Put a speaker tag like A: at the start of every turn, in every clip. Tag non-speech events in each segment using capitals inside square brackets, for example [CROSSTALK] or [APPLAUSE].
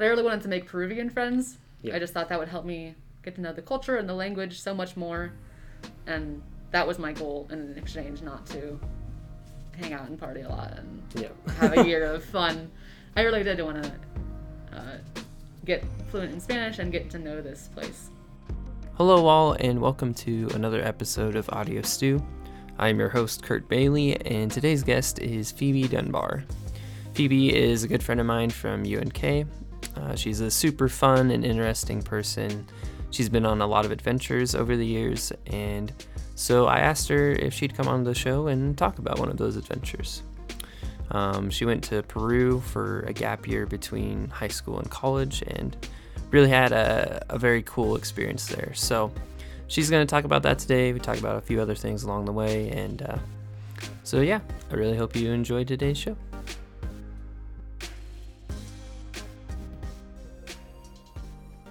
A: but I really wanted to make Peruvian friends.
B: Yeah.
A: I just thought that would help me get to know the culture and the language so much more, and that was my goal in exchange, not to hang out and party a lot and
B: Yeah.
A: have a year [LAUGHS] of fun. I really did want to uh, get fluent in Spanish and get to know this place.
C: Hello, all, and welcome to another episode of Audio Stew. I'm your host, Kurt Bailey, and today's guest is Phoebe Dunbar. Phoebe is a good friend of mine from UNK. Uh, she's a super fun and interesting person. She's been on a lot of adventures over the years, and so I asked her if she'd come on the show and talk about one of those adventures. Um, she went to Peru for a gap year between high school and college, and really had a, a very cool experience there. So she's going to talk about that today. We talk about a few other things along the way. And uh, so, yeah, I really hope you enjoyed today's show.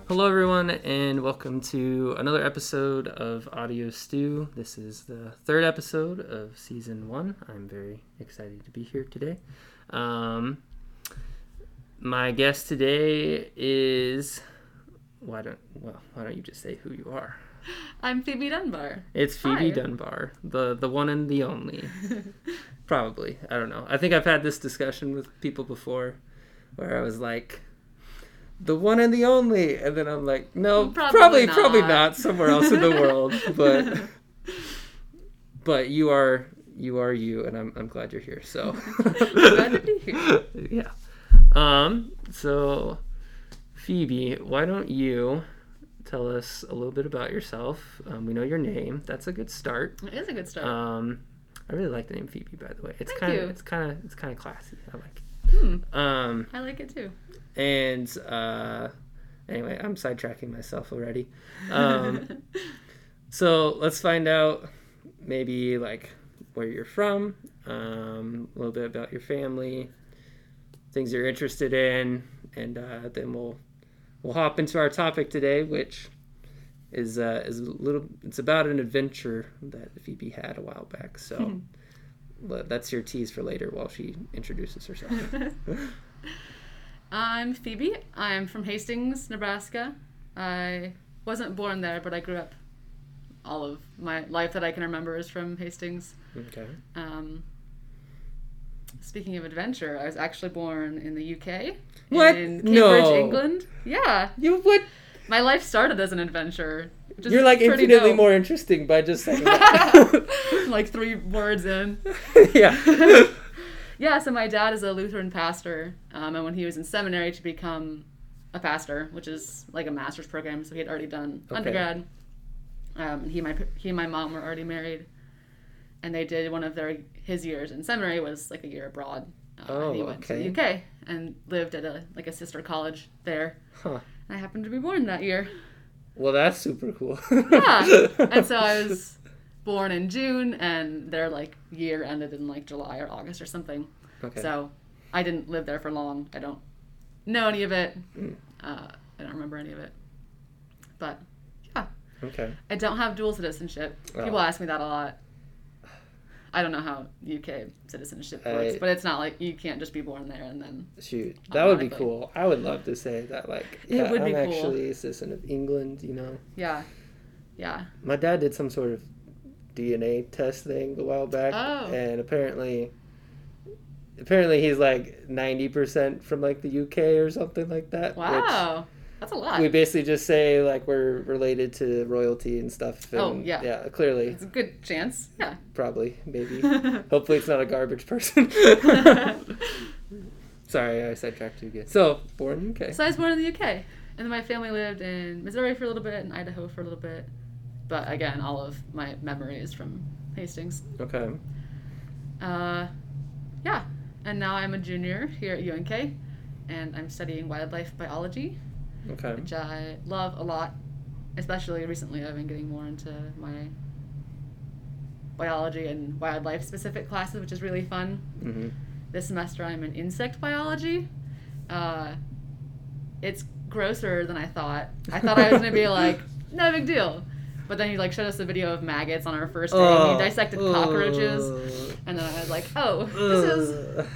C: Hello, everyone, and welcome to another episode of Audio Stew. This is the third episode of season one. I'm very excited to be here today. Um, my guest today is why don't well why don't you just say who you are?
A: I'm Phoebe Dunbar.
C: It's Phoebe
A: Hi.
C: Dunbar, the the one and the only. [LAUGHS] Probably. I don't know. I think I've had this discussion with people before where I was like the one and the only and then I'm like no
A: Probably
C: probably probably
A: not.
C: not somewhere else in the world [LAUGHS] but but you are you are you and I'm I'm glad you're here so [LAUGHS]
A: Glad to be here. [LAUGHS]
C: yeah um so Phoebe why don't you tell us a little bit about yourself um, we know your name that's a good start
A: It is a good start.
C: um, I really like the name Phoebe, by the way. It's kind of it's kind of it's kind of classy. I like. It. Hmm, Um,
A: I like it too.
C: And uh, anyway, I'm sidetracking myself already. Um, [LAUGHS] so let's find out maybe like where you're from, um, a little bit about your family, things you're interested in, and uh, then we'll we'll hop into our topic today, which is uh, is a little. It's about an adventure that Phoebe had a while back. So [LAUGHS] that's your tease for later while she introduces herself. [LAUGHS]
A: I'm Phoebe. I'm from Hastings, Nebraska. I wasn't born there, but I grew up. All of my life that I can remember is from Hastings.
C: okay.
A: Um, speaking of adventure, I was actually born in the UK.
C: What?
A: In Cambridge,
C: No.
A: England. Yeah.
C: You would.
A: My life started as an adventure.
C: You're like infinitely
A: dope.
C: more interesting by just saying that. [LAUGHS]
A: like three words in. [LAUGHS]
C: yeah. [LAUGHS]
A: Yeah, so my dad is a Lutheran pastor, um, and when he was in seminary to become a pastor, which is like a master's program, so he had already done
C: Okay.
A: undergrad. Um, and he, and my he and my mom were already married, and they did one of their his years in seminary was like a year abroad. Uh,
C: Oh,
A: he went to the. UK and lived at a like a sister college there.
C: Huh.
A: And I happened to be born that year.
C: Well, that's super cool.
A: Yeah, and so I [LAUGHS] was born in June, and their like year ended in like July or August or something.
C: Okay.
A: So I didn't live there for long. I don't know any of it.
C: Mm.
A: Uh, I don't remember any of it. But yeah,
C: okay.
A: I don't have dual citizenship. People
C: Oh.
A: ask me that a lot. I don't know how UK citizenship works,
C: I-
A: but it's not like you can't just be born there and then.
C: Shoot, that would be cool. I would love to say that. Like, yeah, I'm
A: cool.
C: actually a citizen of England. You know,
A: Yeah. Yeah.
C: my dad did some sort of DNA test thing a while back,
A: Oh.
C: and apparently, apparently he's like ninety percent from like the UK or something like that.
A: Wow. That's a lot.
C: we basically just say like we're related to royalty and stuff. And,
A: Oh, yeah.
C: yeah, clearly,
A: It's a good chance. Yeah.
C: probably, maybe. [LAUGHS] Hopefully, it's not a garbage person. [LAUGHS] Sorry, I sidetracked you again. So, born in the UK.
A: So I was born in the UK, and then my family lived in Missouri for a little bit and Idaho for a little bit. But again, all of my memories from Hastings.
C: Okay.
A: Uh, yeah, and now I'm a junior here at UNK, and I'm studying wildlife biology,
C: Okay.
A: which I love a lot. Especially recently, I've been getting more into my biology and wildlife specific classes, which is really fun.
C: hmm
A: This semester, I'm in insect biology. Uh, it's grosser than I thought. I thought I was gonna be [LAUGHS] like, no big deal. But then he like showed us a video of maggots on our first day, and you dissected cockroaches, and then I was like, oh, this is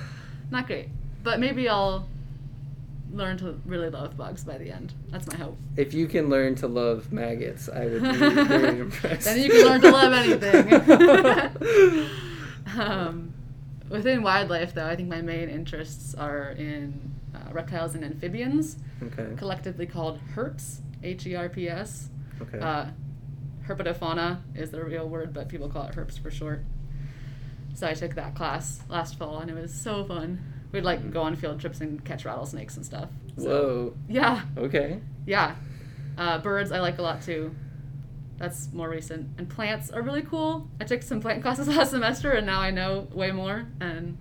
A: not great. But maybe I'll learn to really love bugs by the end. That's my hope.
C: If you can learn to love maggots, I would be [LAUGHS] very impressed.
A: then you can learn to love anything. [LAUGHS] um, within wildlife, though, I think my main interests are in uh, reptiles and amphibians,
C: okay.
A: collectively called herps, H E R P S.
C: Okay.
A: Uh, herpetofauna is the real word, but people call it herps for short. So I took that class last fall, and it was so fun. We'd like go on field trips and catch rattlesnakes and stuff. So,
C: Whoa.
A: Yeah,
C: Okay.
A: yeah. Uh, birds I like a lot too. That's more recent. And plants are really cool. I took some plant [LAUGHS] classes last semester, and now I know way more, and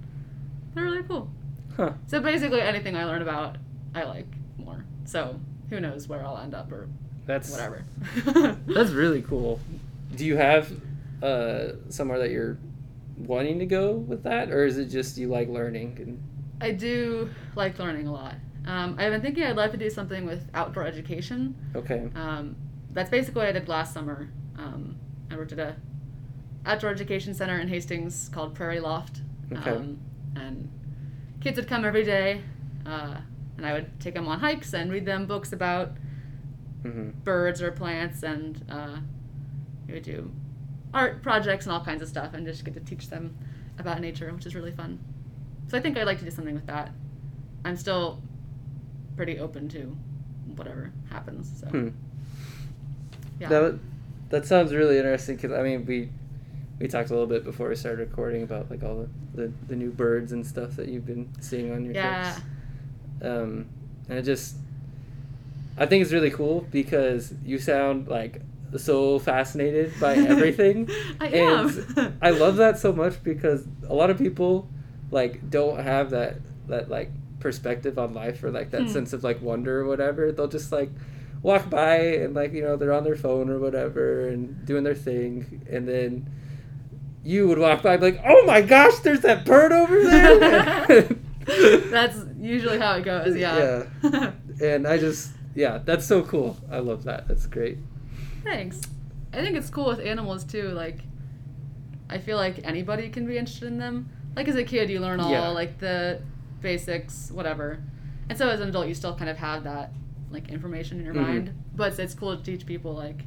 A: they're really cool.
C: Huh.
A: So basically, anything I learn about, I like more. So who knows where I'll end up or
C: That's
A: whatever. [LAUGHS]
C: That's really cool. Do you have uh, somewhere that you're wanting to go with that, or is it just you like learning? And
A: I do like learning a lot. Um, I've been thinking I'd love to do something with outdoor education.
C: okay.
A: Um, that's basically what I did last summer. Um, I worked at a outdoor education center in Hastings called Prairie Loft.
C: Okay.
A: Um, and kids would come every day, uh, and I would take them on hikes and read them books about
C: hmm
A: birds or plants, and uh, we would do art projects and all kinds of stuff, and just get to teach them about nature, which is really fun. So I think I'd like to do something with that. I'm still pretty open to whatever happens. So
C: Hmm.
A: yeah.
C: That that sounds really interesting because I mean we we talked a little bit before we started recording about like all the, the, the new birds and stuff that you've been seeing on your
A: Yeah.
C: trips. Um, and it just I think it's really cool because you sound like so fascinated by [LAUGHS] everything.
A: I am.
C: I love that so much because a lot of people like don't have that that like perspective on life or like that
A: Hmm.
C: sense of like wonder or whatever. They'll just like walk by and like you know they're on their phone or whatever and doing their thing and then you would walk by and be like oh my gosh there's that bird over there [LAUGHS] [LAUGHS]
A: That's usually how it goes. Yeah.
C: and i just yeah that's so cool i love that that's great
A: Thanks. I think it's cool with animals too. Like, I feel like anybody can be interested in them. Like as a kid, you learn all
C: Yeah.
A: like the basics, whatever, and so as an adult, you still kind of have that like information in your
C: Mhm.
A: mind. But it's, cool to teach people like,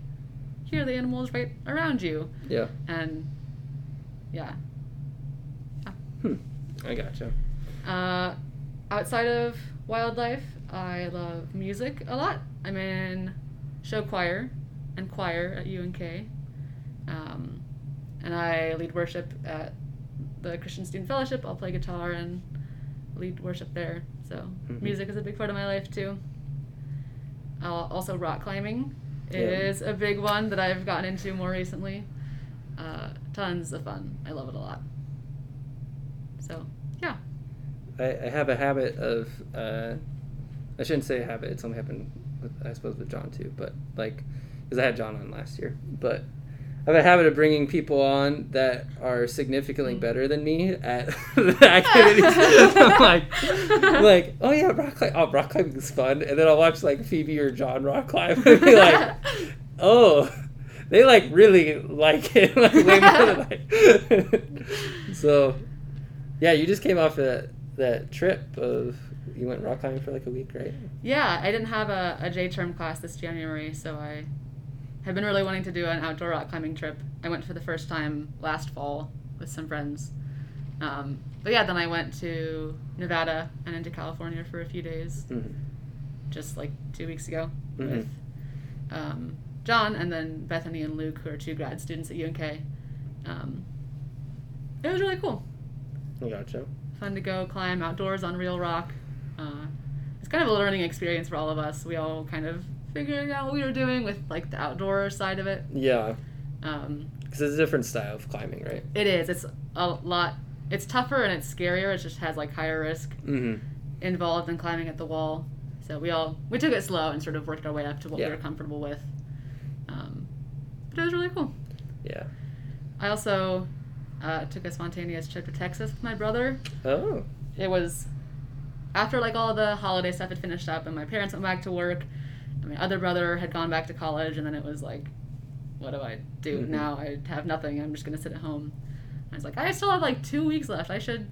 A: here are the animals right around you,
C: yeah
A: and yeah.
C: hmm. i gotcha
A: Uh, outside of wildlife, I love music a lot. I'm in show choir and choir at UNK. Um, and I lead worship at the Christian Student Fellowship. I'll play guitar and lead worship there. So
C: Mhm.
A: music is a big part of my life too. Uh, also, rock climbing
C: Yeah.
A: is a big one that I've gotten into more recently. Uh, tons of fun. I love it a lot. So, yeah.
C: I, I have a habit of uh, I shouldn't say habit. It's only happened with I suppose with John too, but like because I had John on last year, but I have a habit of bringing people on that are significantly
A: Mm.
C: better than me at [LAUGHS] the activities. [LAUGHS] I'm like, I'm like, oh yeah, rock climb. Oh, rock climbing is fun, and then I'll watch like Phoebe or John rock climb and be like, [LAUGHS] oh, they like really like it, like way more than I. so, yeah, you just came off of that that trip of you went rock climbing for like a week, right?
A: Yeah, I didn't have a, a J term class this January, so I have been really wanting to do an outdoor rock climbing trip. I went for the first time last fall with some friends. Um, but yeah, then I went to Nevada and into California for a few days,
C: Mm-hmm.
A: just like two weeks ago,
C: Mhm.
A: with um, John and then Bethany and Luke, who are two grad students at UNK. Um, it was really cool.
C: Gotcha.
A: Fun to go climb outdoors on real rock. Uh, it's kind of a learning experience for all of us. We all kind of figuring out what we were doing with like the outdoor side of it.
C: Yeah,
A: Um,
C: because it's a different style of climbing, right?
A: it is. It's a lot. It's tougher and it's scarier. It just has like higher risk
C: Mm-hmm.
A: involved in climbing at the wall. So we all we took it slow and sort of worked our way up to what
C: Yeah.
A: we were comfortable with. Um, but it was really cool.
C: Yeah.
A: I also uh, took a spontaneous trip to Texas with my brother.
C: Oh.
A: it was after like all the holiday stuff had finished up and my parents went back to work and my other brother had gone back to college and then it was like what do i do
C: Mhm.
A: now i have nothing i'm just going to sit at home i was like i still have like two weeks left i should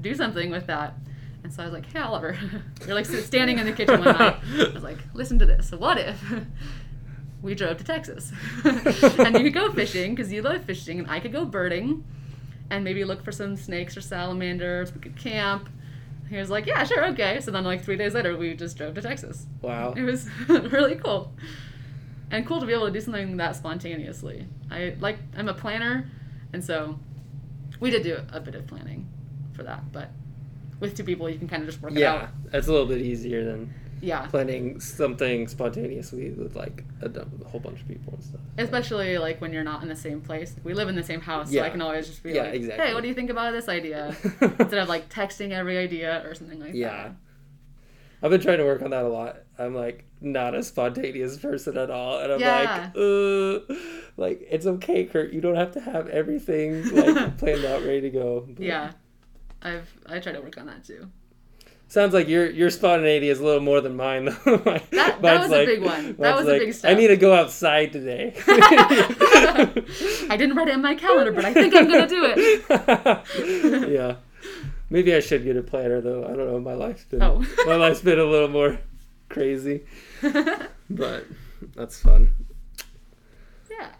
A: do something with that and And so I was like, hey, Oliver, [LAUGHS] you're like standing in the kitchen one night. I was like, listen to this. What if [LAUGHS] we drove to Texas [LAUGHS] and you could go fishing because you love fishing, and I could go birding and maybe look for some snakes or salamanders. We could camp. He was like, yeah, sure, okay. So then, like three days later, we just drove to Texas.
C: Wow.
A: It was [LAUGHS] really cool. And cool to be able to do something that spontaneously. I like I'm a planner, and so we did do a bit of planning for that, but with two people you can kind of just work it out.
C: Yeah, that's a little bit easier than
A: Yeah.
C: planning something spontaneously with like a whole bunch of people and stuff.
A: Especially like when you're not in the same place. We live in the same house, so I can always just be
C: Yeah,
A: like,
C: exactly.
A: "Hey, what do you think about this idea?" [LAUGHS] Instead of like texting every idea or something like that. Yeah.
C: I've been trying to work on that a lot. I'm like not a spontaneous person at all, and I'm
A: Yeah.
C: like, uh, like it's okay, Kurt. You don't have to have everything like [LAUGHS] planned out, ready to go. But
A: Yeah. I've I try to work on that too.
C: Sounds like your your spontaneity is a little more than mine. though. My- [LAUGHS]
A: That- that was a big one. That was a big step.
C: I need to go outside today. [LAUGHS] [LAUGHS]
A: I didn't write it in my calendar, but I think I'm gonna do it.
C: yeah. Maybe I should get a planner though. I don't know. My life's been
A: Oh.
C: my life's been a little more crazy, but that's fun.
A: yeah.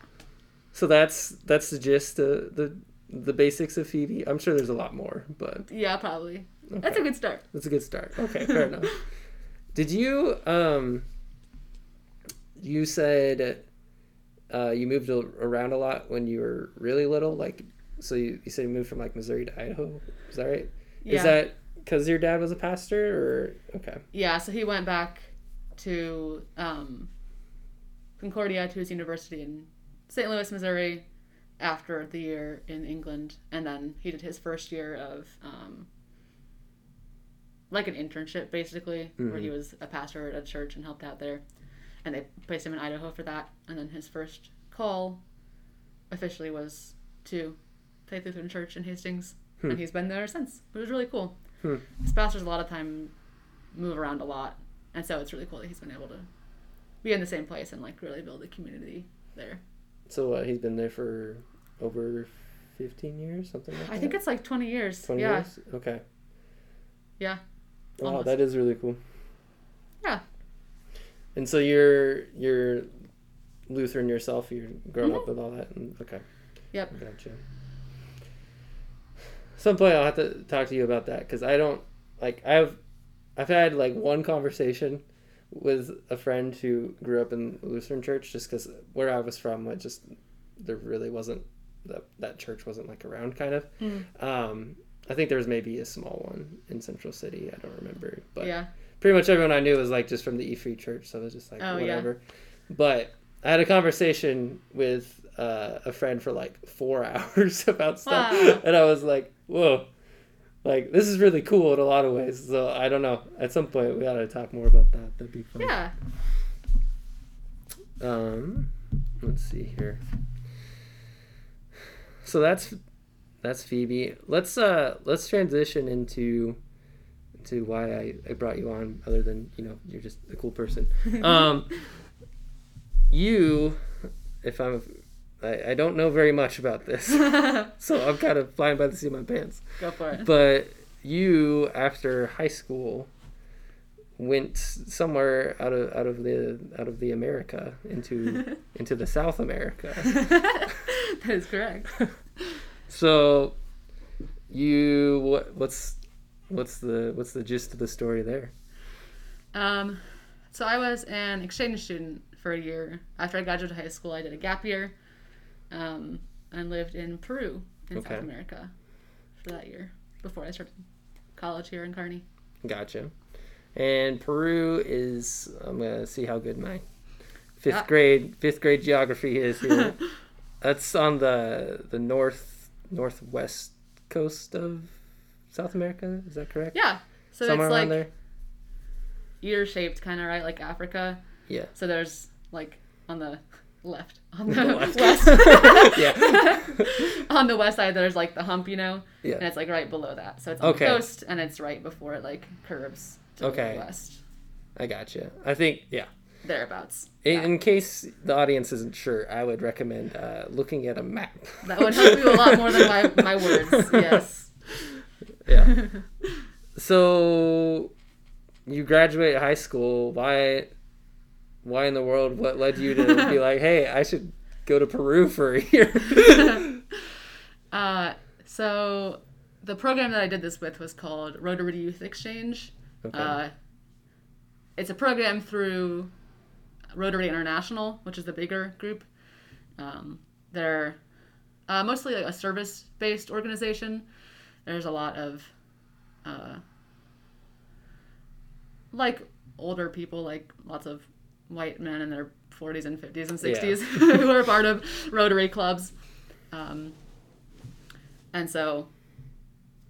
C: So that's that's the gist, uh, the the basics of Phoebe. I'm sure there's a lot more, but
A: Yeah, probably. That's a good start.
C: that's a good start. Okay, fair [LAUGHS] enough. Did you um you said uh, you moved around a lot when you were really little, like so you, you said you moved from like Missouri to Idaho. Is that right?
A: Yeah.
C: Is that because your dad was a pastor, or okay?
A: Yeah, so he went back to um, Concordia to his university in St. Louis, Missouri, after the year in England, and then he did his first year of um, like an internship, basically, where he was a pastor at a church and helped out there, and they placed him in Idaho for that, and then his first call officially was to Faith Lutheran Church in Hastings,
C: Hmm.
A: and he's been there since. It was really cool.
C: Hmm.
A: His pastors a lot of time move around a lot, and so it's really cool that he's been able to be in the same place and like really build a community there.
C: So uh, he's been there for over fifteen years, something like that.
A: I think it's like 20 years.
C: twenty
A: yeah.
C: years. Okay.
A: Yeah.
C: Wow,
A: Almost.
C: that is really cool.
A: Yeah.
C: And so you're you're Lutheran yourself. You're growing up
A: Mhm.
C: with all that. And, okay.
A: Yep.
C: Gotcha. Some point I'll have to talk to you about that because I don't like I've I've had like one conversation with a friend who grew up in Lutheran church just because where I was from it just there really wasn't that that church wasn't like around kind of.
A: Mm.
C: Um, I think there was maybe a small one in Central City. I don't remember, but
A: yeah.
C: pretty much everyone I knew was like just from the E Free Church, so it was just like
A: Oh, yeah.
C: whatever. But I had a conversation with uh, a friend for like four [LAUGHS] hours about stuff,
A: Wow.
C: and I was like, "Whoa, like this is really cool in a lot of ways." So I don't know. At some point, we ought to talk more about that. That'd be fun.
A: Yeah.
C: Um, let's see here. So that's that's Phoebe. Let's uh let's transition into to why I, I brought you on other than, you know, you're just a cool person. [LAUGHS] Um you if I'm I, I don't know very much about this. [LAUGHS] so I'm kind of flying by the seat of my pants.
A: Go for it.
C: But you after high school went somewhere out of out of the out of the America into [LAUGHS] into the South America. [LAUGHS]
A: that is correct. [LAUGHS]
C: So you what what's what's the what's the gist of the story there?
A: Um, so I was an exchange student for a year. After I graduated high school, I did a gap year um, and lived in Peru in
C: Okay.
A: South America for that year before I started college here in Kearney.
C: Gotcha. And Peru is I'm gonna see how good my [LAUGHS] fifth
A: Yeah.
C: grade fifth grade geography is here. That's on the the north northwest coast of South America. Is that correct?
A: Yeah. So
C: Somewhere
A: it's like
C: there.
A: ear shaped, kind of right, like Africa.
C: Yeah.
A: So there's like on the left, on [LAUGHS]
C: The
A: the,
C: left.
A: west. [LAUGHS]
C: Yeah. [LAUGHS]
A: on the west side, there's like the hump, you know,
C: Yeah.
A: and it's like right below that. So it's on
C: Okay.
A: the coast, and it's right before it like curves to
C: Okay.
A: the west,
C: I gotcha. I think yeah.
A: Thereabouts.
C: In,
A: Yeah.
C: in case the audience isn't sure, I would recommend uh, looking at a map.
A: That would help you a lot more than my, my words. [LAUGHS] Yes.
C: yeah. so you graduate high school. Why? Why in the world? What led you to be [LAUGHS] like, hey, I should go to Peru for a year? [LAUGHS]
A: Uh, so the program that I did this with was called Rotary Youth Exchange.
C: Okay.
A: Uh, it's a program through Rotary International, which is the bigger group. Um, they're uh, mostly a service-based organization. There's a lot of uh, like older people, like lots of white men in their 40s and 50s and 60s [LAUGHS] who are part of Rotary clubs. Um, and so,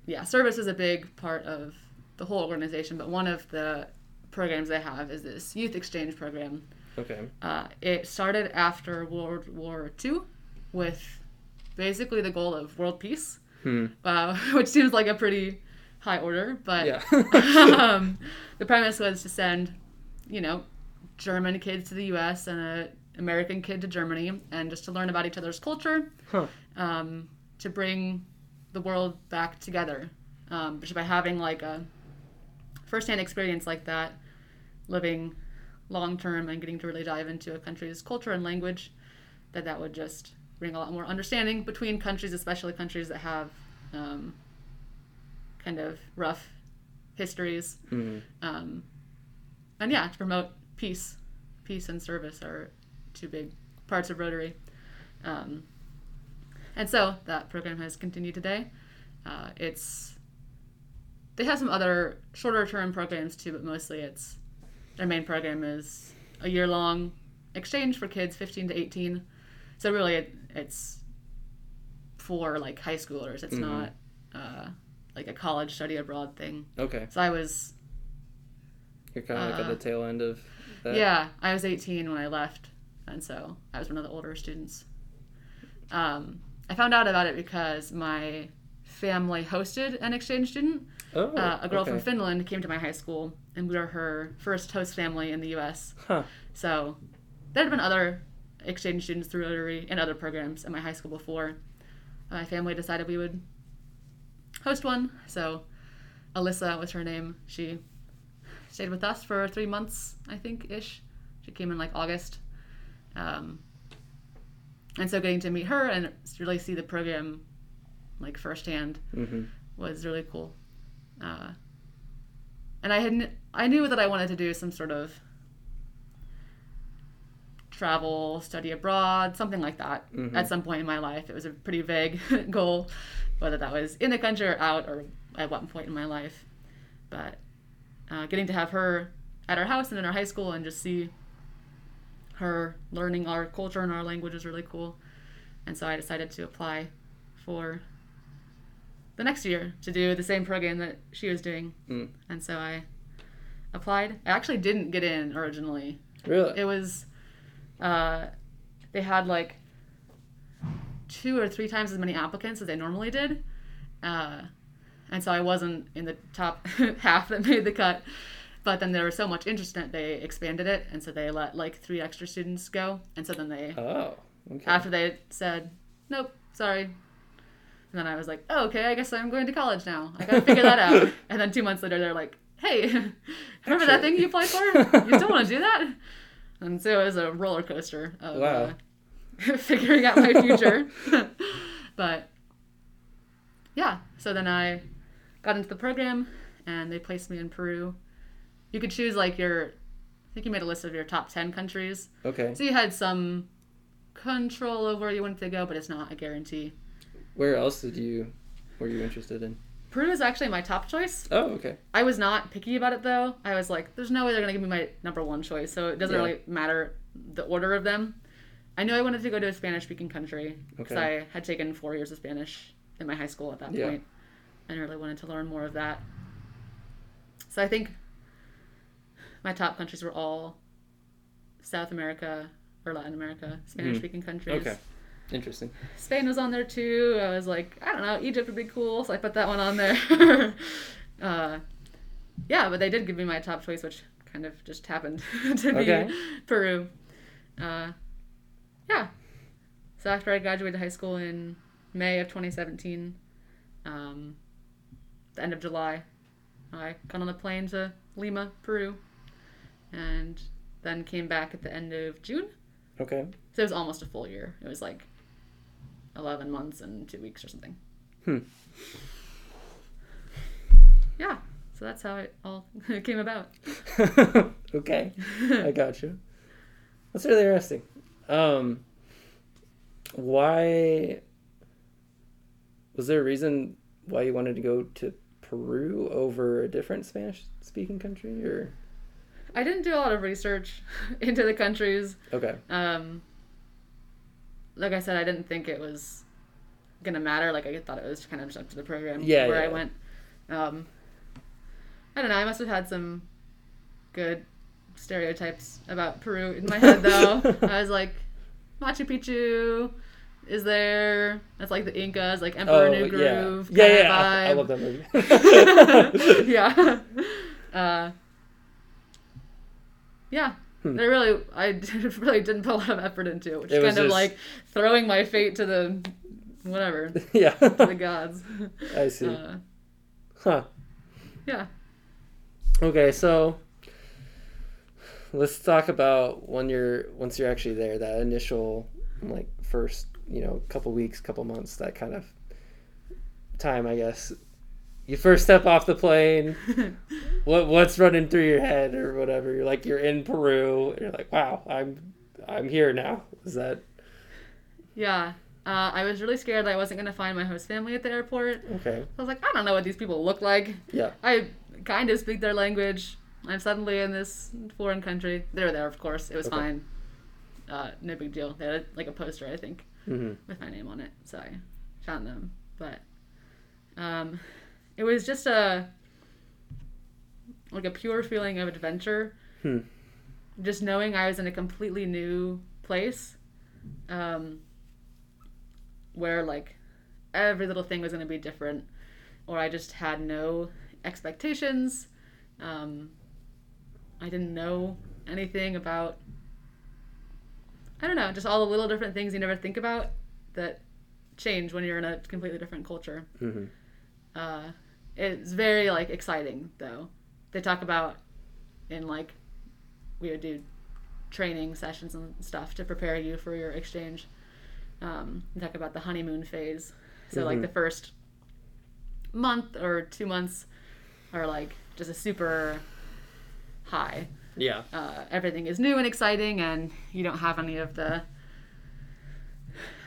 A: yeah, service is a big part of the whole organization, but one of the programs they have is this youth exchange program.
C: Okay.
A: Uh, it started after World War II with basically the goal of world peace,
C: Hmm.
A: uh, [LAUGHS] which seems like a pretty high order, but
C: Yeah. [LAUGHS] [LAUGHS]
A: um, the premise was to send, you know, German kids to the U.S. and a American kid to Germany, and just to learn about each other's culture,
C: Huh.
A: um, to bring the world back together, um, just by having like a firsthand experience like that, living long term and getting to really dive into a country's culture and language, that that would just bring a lot more understanding between countries, especially countries that have um, kind of rough histories.
C: Mhm.
A: Um, and yeah, to promote peace, peace and service are two big parts of Rotary. Um, and so that program has continued today. Uh, it's they have some other shorter term programs too, but mostly it's their main program is a year long exchange for kids 15 to 18. So really, it, it's for like high schoolers. It's
C: Mhm.
A: not uh, like a college study abroad thing.
C: Okay.
A: So I was
C: You're kind of like at
A: Uh,
C: the tail end of that.
A: yeah, I was 18 when I left, and so I was one of the older students. Um, I found out about it because my family hosted an exchange student.
C: Oh.
A: Uh, a girl
C: okay.
A: from Finland came to my high school, and we were her first host family in the U.S.
C: Huh.
A: So there had been other exchange students through Rotary and other programs at my high school before. My family decided we would host one. So Alyssa was her name. She stayed with us for three months, I think, ish. She came in like August. Um, and so getting to meet her and really see the program like firsthand
C: hmm
A: was really cool. Uh, and I had I knew that I wanted to do some sort of travel, study abroad, something like that
C: Mhm.
A: at some point in my life. It was a pretty vague [LAUGHS] goal, whether that was in the country or out or at what point in my life. But uh, getting to have her at our house and in our high school and just see her learning our culture and our language was really cool. And so I decided to apply for the next year to do the same program that she was doing.
C: Mm.
A: And so I applied. I actually didn't get in originally.
C: Really?
A: It was, uh, they had like two or three times as many applicants as they normally did. Uh, and so I wasn't in the top [LAUGHS] half that made the cut. But then there was so much interest in it, they expanded it. And so they let like three extra students go. And so then they,
C: oh. Okay.
A: after they said, nope, sorry. And then I was like, oh, okay, I guess I'm going to college now. I gotta figure that out. [LAUGHS] And then two months later, they're like, hey, [LAUGHS] remember that thing you applied for? You still want to do that? And so it was a roller coaster of
C: Wow.
A: uh, [LAUGHS] figuring out my future. but yeah, so then I got into the program and they placed me in Peru. You could choose like your, I think you made a list of your top 10 countries.
C: okay.
A: So you had some control over where you wanted to go, but it's not a guarantee.
C: Where else did you were you interested in?
A: Peru is actually my top choice.
C: Oh, okay.
A: I was not picky about it though. I was like, there's no way they're gonna give me my number one choice, so it doesn't
C: Yeah.
A: really matter the order of them. I knew I wanted to go to a Spanish speaking country because
C: Okay.
A: I had taken four years of Spanish in my high school at that
C: Yeah.
A: point, and I really wanted to learn more of that. So I think my top countries were all South America or Latin America, Spanish speaking countries.
C: Hmm. Okay. Interesting.
A: Spain was on there too. I was like, I don't know, Egypt would be cool, so I put that one on there. [LAUGHS] uh, yeah, but they did give me my top choice, which kind of just happened [LAUGHS] to be
C: Okay.
A: Peru. Uh, yeah. So after I graduated high school in May of 2017, um, the end of July, I got on a plane to Lima, Peru, and then came back at the end of June.
C: Okay.
A: So it was almost a full year. It was like 11 months and two weeks or something.
C: Hmm.
A: Yeah. So that's how it all [LAUGHS] came about. [LAUGHS]
C: okay. I got you. That's really interesting. Um, why was there a reason why you wanted to go to Peru over a different Spanish speaking country or
A: I didn't do a lot of research [LAUGHS] into the countries.
C: okay.
A: Um, like I said, I didn't think it was gonna matter. Like I thought it was kind of just up to the program
C: Yeah,
A: where
C: yeah,
A: I
C: yeah.
A: went. Um, I don't know. I must have had some good stereotypes about Peru in my head, though. [LAUGHS] I was like, Machu Picchu is there. That's like the Incas, like Emperor New Groove.
C: Oh, yeah. Yeah, I, I love that movie. [LAUGHS]
A: yeah. [LAUGHS] Uh, yeah. I really, I [LAUGHS] really didn't put a lot of effort into it, which
C: It
A: is kind of
C: just-
A: like throwing my fate to the, whatever, [LAUGHS]
C: Yeah.
A: to the gods. [LAUGHS]
C: I see.
A: Uh,
C: huh.
A: yeah.
C: Okay, so let's talk about when you're once you're actually there, that initial like first, you know, couple weeks, couple months, that kind of time, I guess. You first step off the plane, [LAUGHS] what what's running through your head or whatever. You're like you're in Peru, you're like, wow, I'm I'm here now. Is that
A: Yeah. Uh, I was really scared that I wasn't going to find my host family at the airport.
C: okay?
A: I was like, I don't know what these people look like.
C: Yeah.
A: I kind of speak their language. I'm suddenly in this foreign country. They were there, of course. It was
C: Okay.
A: fine. Uh, no big deal. They had like a poster, I think,
C: hmm
A: with my name on it, so I found them. But um, it was just a like a pure feeling of adventure.
C: Hmm.
A: Just knowing I was in a completely new place, um, where like every little thing was going to be different, or I just had no expectations. Um, I didn't know anything about. I don't know, just all the little different things you never think about that change when you're in a completely different culture.
C: hmm
A: Uh, it's very like exciting though. They talk about in like we would do training sessions and stuff to prepare you for your exchange. Um, they talk about the honeymoon phase. So like
C: Mhm.
A: the first month or two months are like just a super high.
C: Yeah.
A: Uh, everything is new and exciting, and you don't have any of the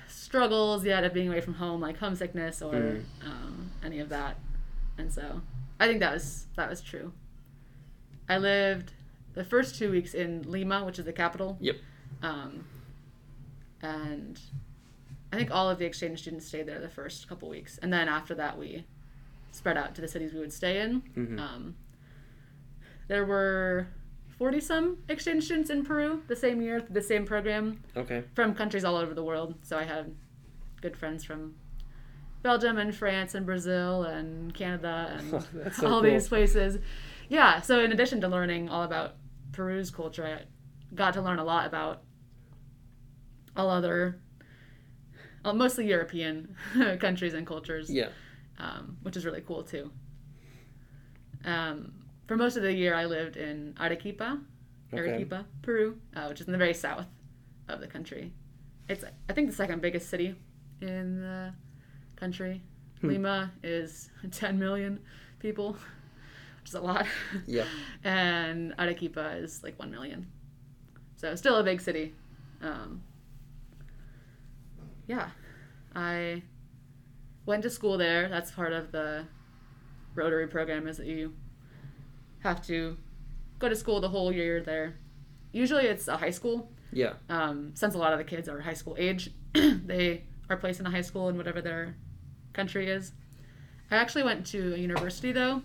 A: struggles yet of being away from home, like homesickness or
C: Mm.
A: um, any of that. And so, I think that was that was true. I lived the first two weeks in Lima, which is the capital.
C: Yep.
A: Um, and I think all of the exchange students stayed there the first couple weeks, and then after that, we spread out to the cities we would stay in.
C: Mhm.
A: Um, there were 40 some exchange students in Peru the same year, the same program,
C: Okay.
A: from countries all over the world. So I had good friends from Belgium and France and Brazil and Canada and [LAUGHS]
C: so
A: all
C: cool.
A: these places. Yeah, so in addition to learning all about Peru's culture, I got to learn a lot about all other, uh, mostly European [LAUGHS] countries and cultures
C: Yeah.
A: um, which is really cool too. Um, for most of the year, I lived in Arequipa,
C: Okay.
A: Arequipa, Peru, uh, which is in the very south of the country. It's, I think, the second biggest city in the country.
C: Hmm.
A: Lima is [LAUGHS] 10 million people, which is a lot. [LAUGHS]
C: Yeah.
A: and Arequipa is like 1 million. So, still a big city. Um, yeah. I went to school there. That's part of the Rotary program is that you have to go to school the whole year there. Usually it's a high school.
C: Yeah.
A: Um, since a lot of the kids are high school age, [CLEARS THROAT] they are placed in a high school in whatever their country is. I actually went to a university though.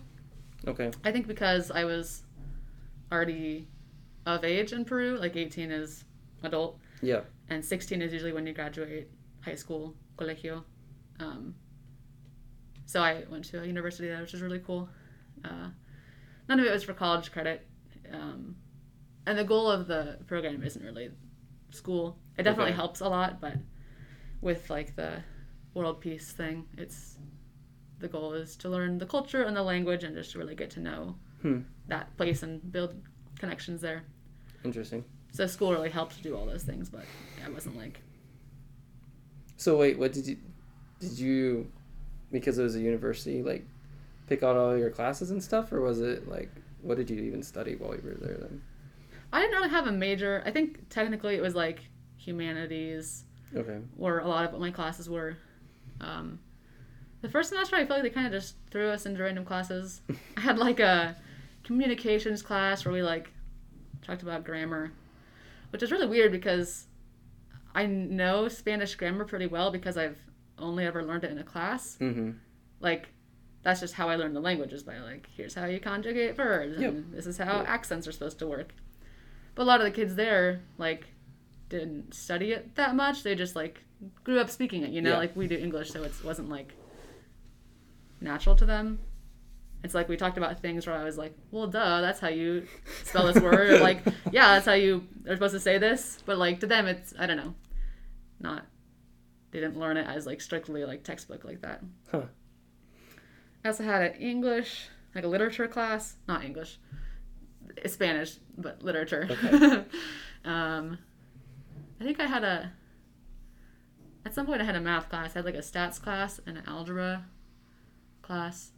C: Okay.
A: I think because I was already of age in Peru, like 18 is adult,
C: Yeah.
A: and 16 is usually when you graduate high school, colegio. Um, so I went to a university there, which is really cool. Uh, none of it was for college credit. Um, and the goal of the program isn't really school. It definitely
C: Okay.
A: helps a lot, but with like the world peace thing, it's the goal is to learn the culture and the language and just really get to know
C: Hmm.
A: that place and build connections there.
C: Interesting.
A: So school really helped to do all those things, but it wasn't like
C: So wait, what did you did you because it was a university like pick out all your classes and stuff, or was it like what did you even study while you were there then?
A: I didn't really have a major. I think technically it was like humanities,
C: Okay.
A: or a lot of my classes were. Um, the first semester, I feel like they kind of just threw us into random classes. [LAUGHS] I had like a communications class where we like talked about grammar, which is really weird because I know Spanish grammar pretty well because I've only ever learned it in a class.
C: Mm-hmm.
A: Like that's just how I learned the language is by like here's how you conjugate verbs and
C: Yep.
A: this is how
C: Yep.
A: accents are supposed to work. But a lot of the kids there like didn't study it that much. They just like grew up speaking it, you know,
C: Yeah.
A: like we do English, so it wasn't like natural to them. It's like we talked about things where I was like, well, duh, that's how you spell this word. Or like, [LAUGHS] yeah, that's how you are supposed to say this. But like to them, it's I don't know, not. They didn't learn it as like strictly like textbook like that.
C: Huh.
A: I also had an English, like a literature class, not English, Spanish, but literature.
C: Okay. [LAUGHS]
A: um, I think I had a. At some point, I had a math class. I had like a stats class and an algebra class.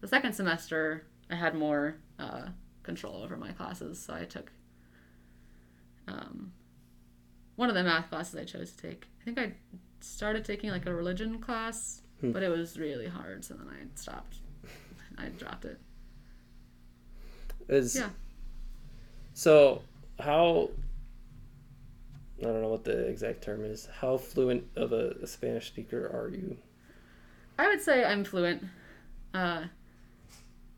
A: The second semester, I had more uh, control over my classes, so I took um, one of the math classes I chose to take. I think I started taking like a religion class,
C: Hmm.
A: but it was really hard, so then I stopped. I dropped it.
C: Is
A: Yeah.
C: So how I don't know what the exact term is. How fluent of a, a Spanish speaker are you?
A: I would say I'm fluent. Uh,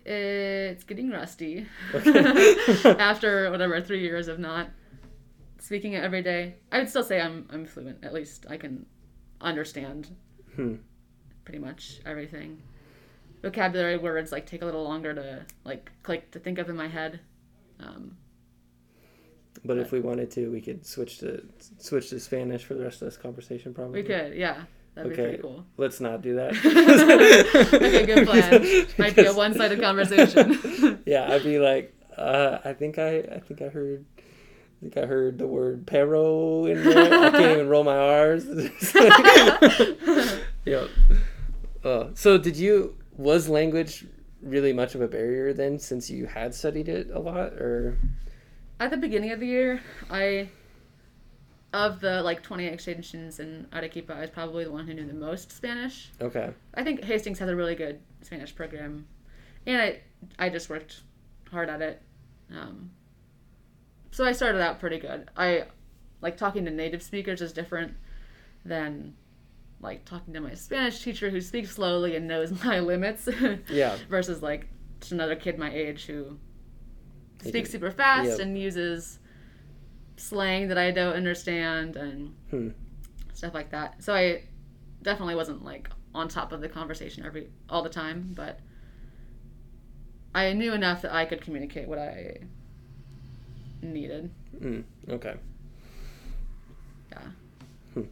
A: it's getting rusty
C: Okay. [LAUGHS] [LAUGHS]
A: after whatever three years of not speaking it every day. I would still say I'm I'm fluent. At least I can understand
C: Hmm.
A: pretty much everything. Vocabulary words like take a little longer to like click to think of in my head. Um,
C: But if we wanted to, we could switch to switch to Spanish for the rest of this conversation. Probably
A: we could, yeah, that'd be
C: Okay.
A: pretty cool.
C: Let's not do that. [LAUGHS]
A: okay, good plan. [LAUGHS] Might be a one-sided conversation. [LAUGHS]
C: yeah, I'd be like, uh, I think I, I think I heard, I think I heard the word perro in there. I can't even roll my R's. yeah. Uh, so did you was language really much of a barrier then, since you had studied it a lot, or?
A: At the beginning of the year, I of the like 20 exchange students in Arequipa, I was probably the one who knew the most Spanish.
C: Okay.
A: I think Hastings has a really good Spanish program, and I I just worked hard at it. Um, so I started out pretty good. I like talking to native speakers is different than like talking to my Spanish teacher who speaks slowly and knows [LAUGHS] my limits
C: Yeah. [LAUGHS]
A: versus like just another kid my age who speaks super fast
C: Yep.
A: and uses slang that I don't understand and
C: Hmm.
A: stuff like that. So I definitely wasn't like on top of the conversation every all the time, but I knew enough that I could communicate what I needed.
C: Mm, okay.
A: Yeah.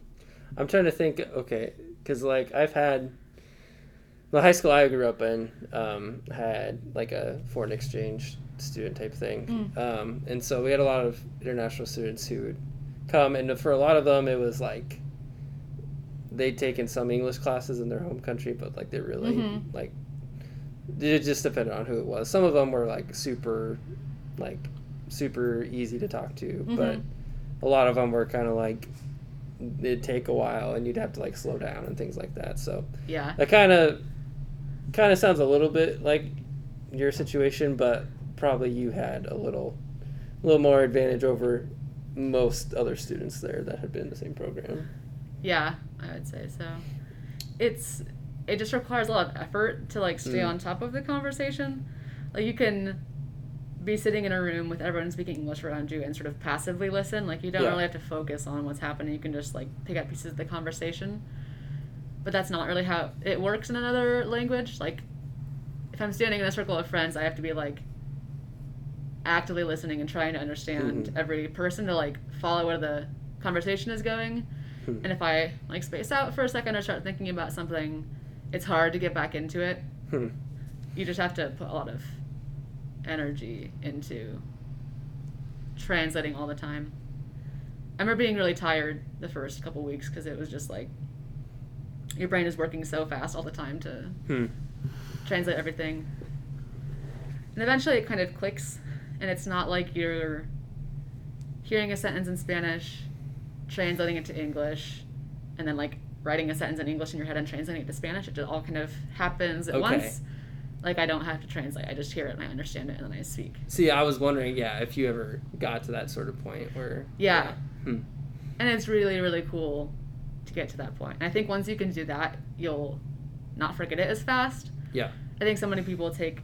C: I'm trying to think. Okay, because like I've had the high school I grew up in um, had like a foreign exchange student type thing, um, and so we had a lot of international students who would come, and for a lot of them it was like they'd taken some English classes in their home country, but like they really
A: Mhm.
C: like it just depended on who it was. Some of them were like super, like super easy to talk to, but
A: Mhm.
C: a lot of them were kind of like it'd take a while and you'd have to like slow down and things like that. So
A: Yeah.
C: that kind of kind of sounds a little bit like your situation, but probably you had a little a little more advantage over most other students there that had been in the same program.
A: Yeah, I would say so. It's it just requires a lot of effort to like stay
C: Mm.
A: on top of the conversation. Like you can be sitting in a room with everyone speaking English around you and sort of passively listen. Like you don't
C: Yeah.
A: really have to focus on what's happening. You can just like pick up pieces of the conversation. But that's not really how it works in another language. Like if I'm standing in a circle of friends, I have to be like actively listening and trying to understand
C: Mhm.
A: every person to like follow where the conversation is going.
C: Hmm.
A: And if I like space out for a second or start thinking about something, it's hard to get back into it.
C: Hmm.
A: You just have to put a lot of energy into translating all the time. I remember being really tired the first couple weeks because it was just like your brain is working so fast all the time to
C: Hmm.
A: translate everything. And eventually it kind of clicks, and it's not like you're hearing a sentence in Spanish, translating it to English, and then like writing a sentence in English in your head and translating it to Spanish. It just all kind of happens at
C: Okay.
A: once. Like I don't have to translate. I just hear it and I understand it, and then I speak.
C: See, I was wondering, yeah, if you ever got to that sort of point where.
A: Yeah.
C: Hmm.
A: And it's really, really cool to get to that point. And I think once you can do that, you'll not forget it as fast.
C: Yeah.
A: I think so many people take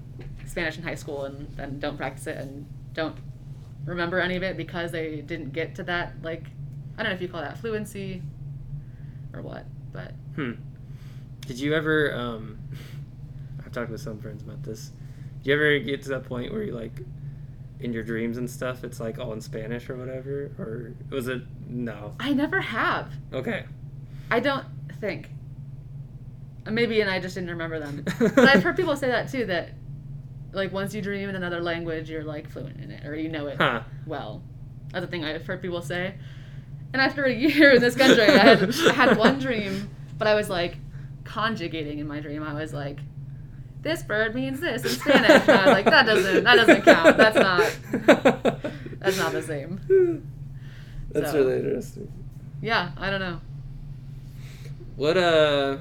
A: Spanish in high school and then don't practice it and don't remember any of it because they didn't get to that like I don't know if you call that fluency or what, but
C: Hmm. Did you ever? Um, [LAUGHS] I've talked with some friends about this. Did you ever get to that point where you like, in your dreams and stuff, it's like all in Spanish or whatever, or was it no?
A: I never have.
C: Okay.
A: I don't think. Maybe and I just didn't remember them. [LAUGHS] but I've heard people say that too that like once you dream in another language you're like fluent in it or you know it
C: Huh.
A: well. That's the thing I've heard people say. And after a [LAUGHS] year in this country, I had I had one [LAUGHS] dream, but I was like conjugating in my dream. I was like, "This bird means this in Spanish." And I was like, "That doesn't that doesn't count. That's not that's not the same." [LAUGHS]
C: That's
A: So-
C: really interesting.
A: Yeah, I don't know.
C: What uh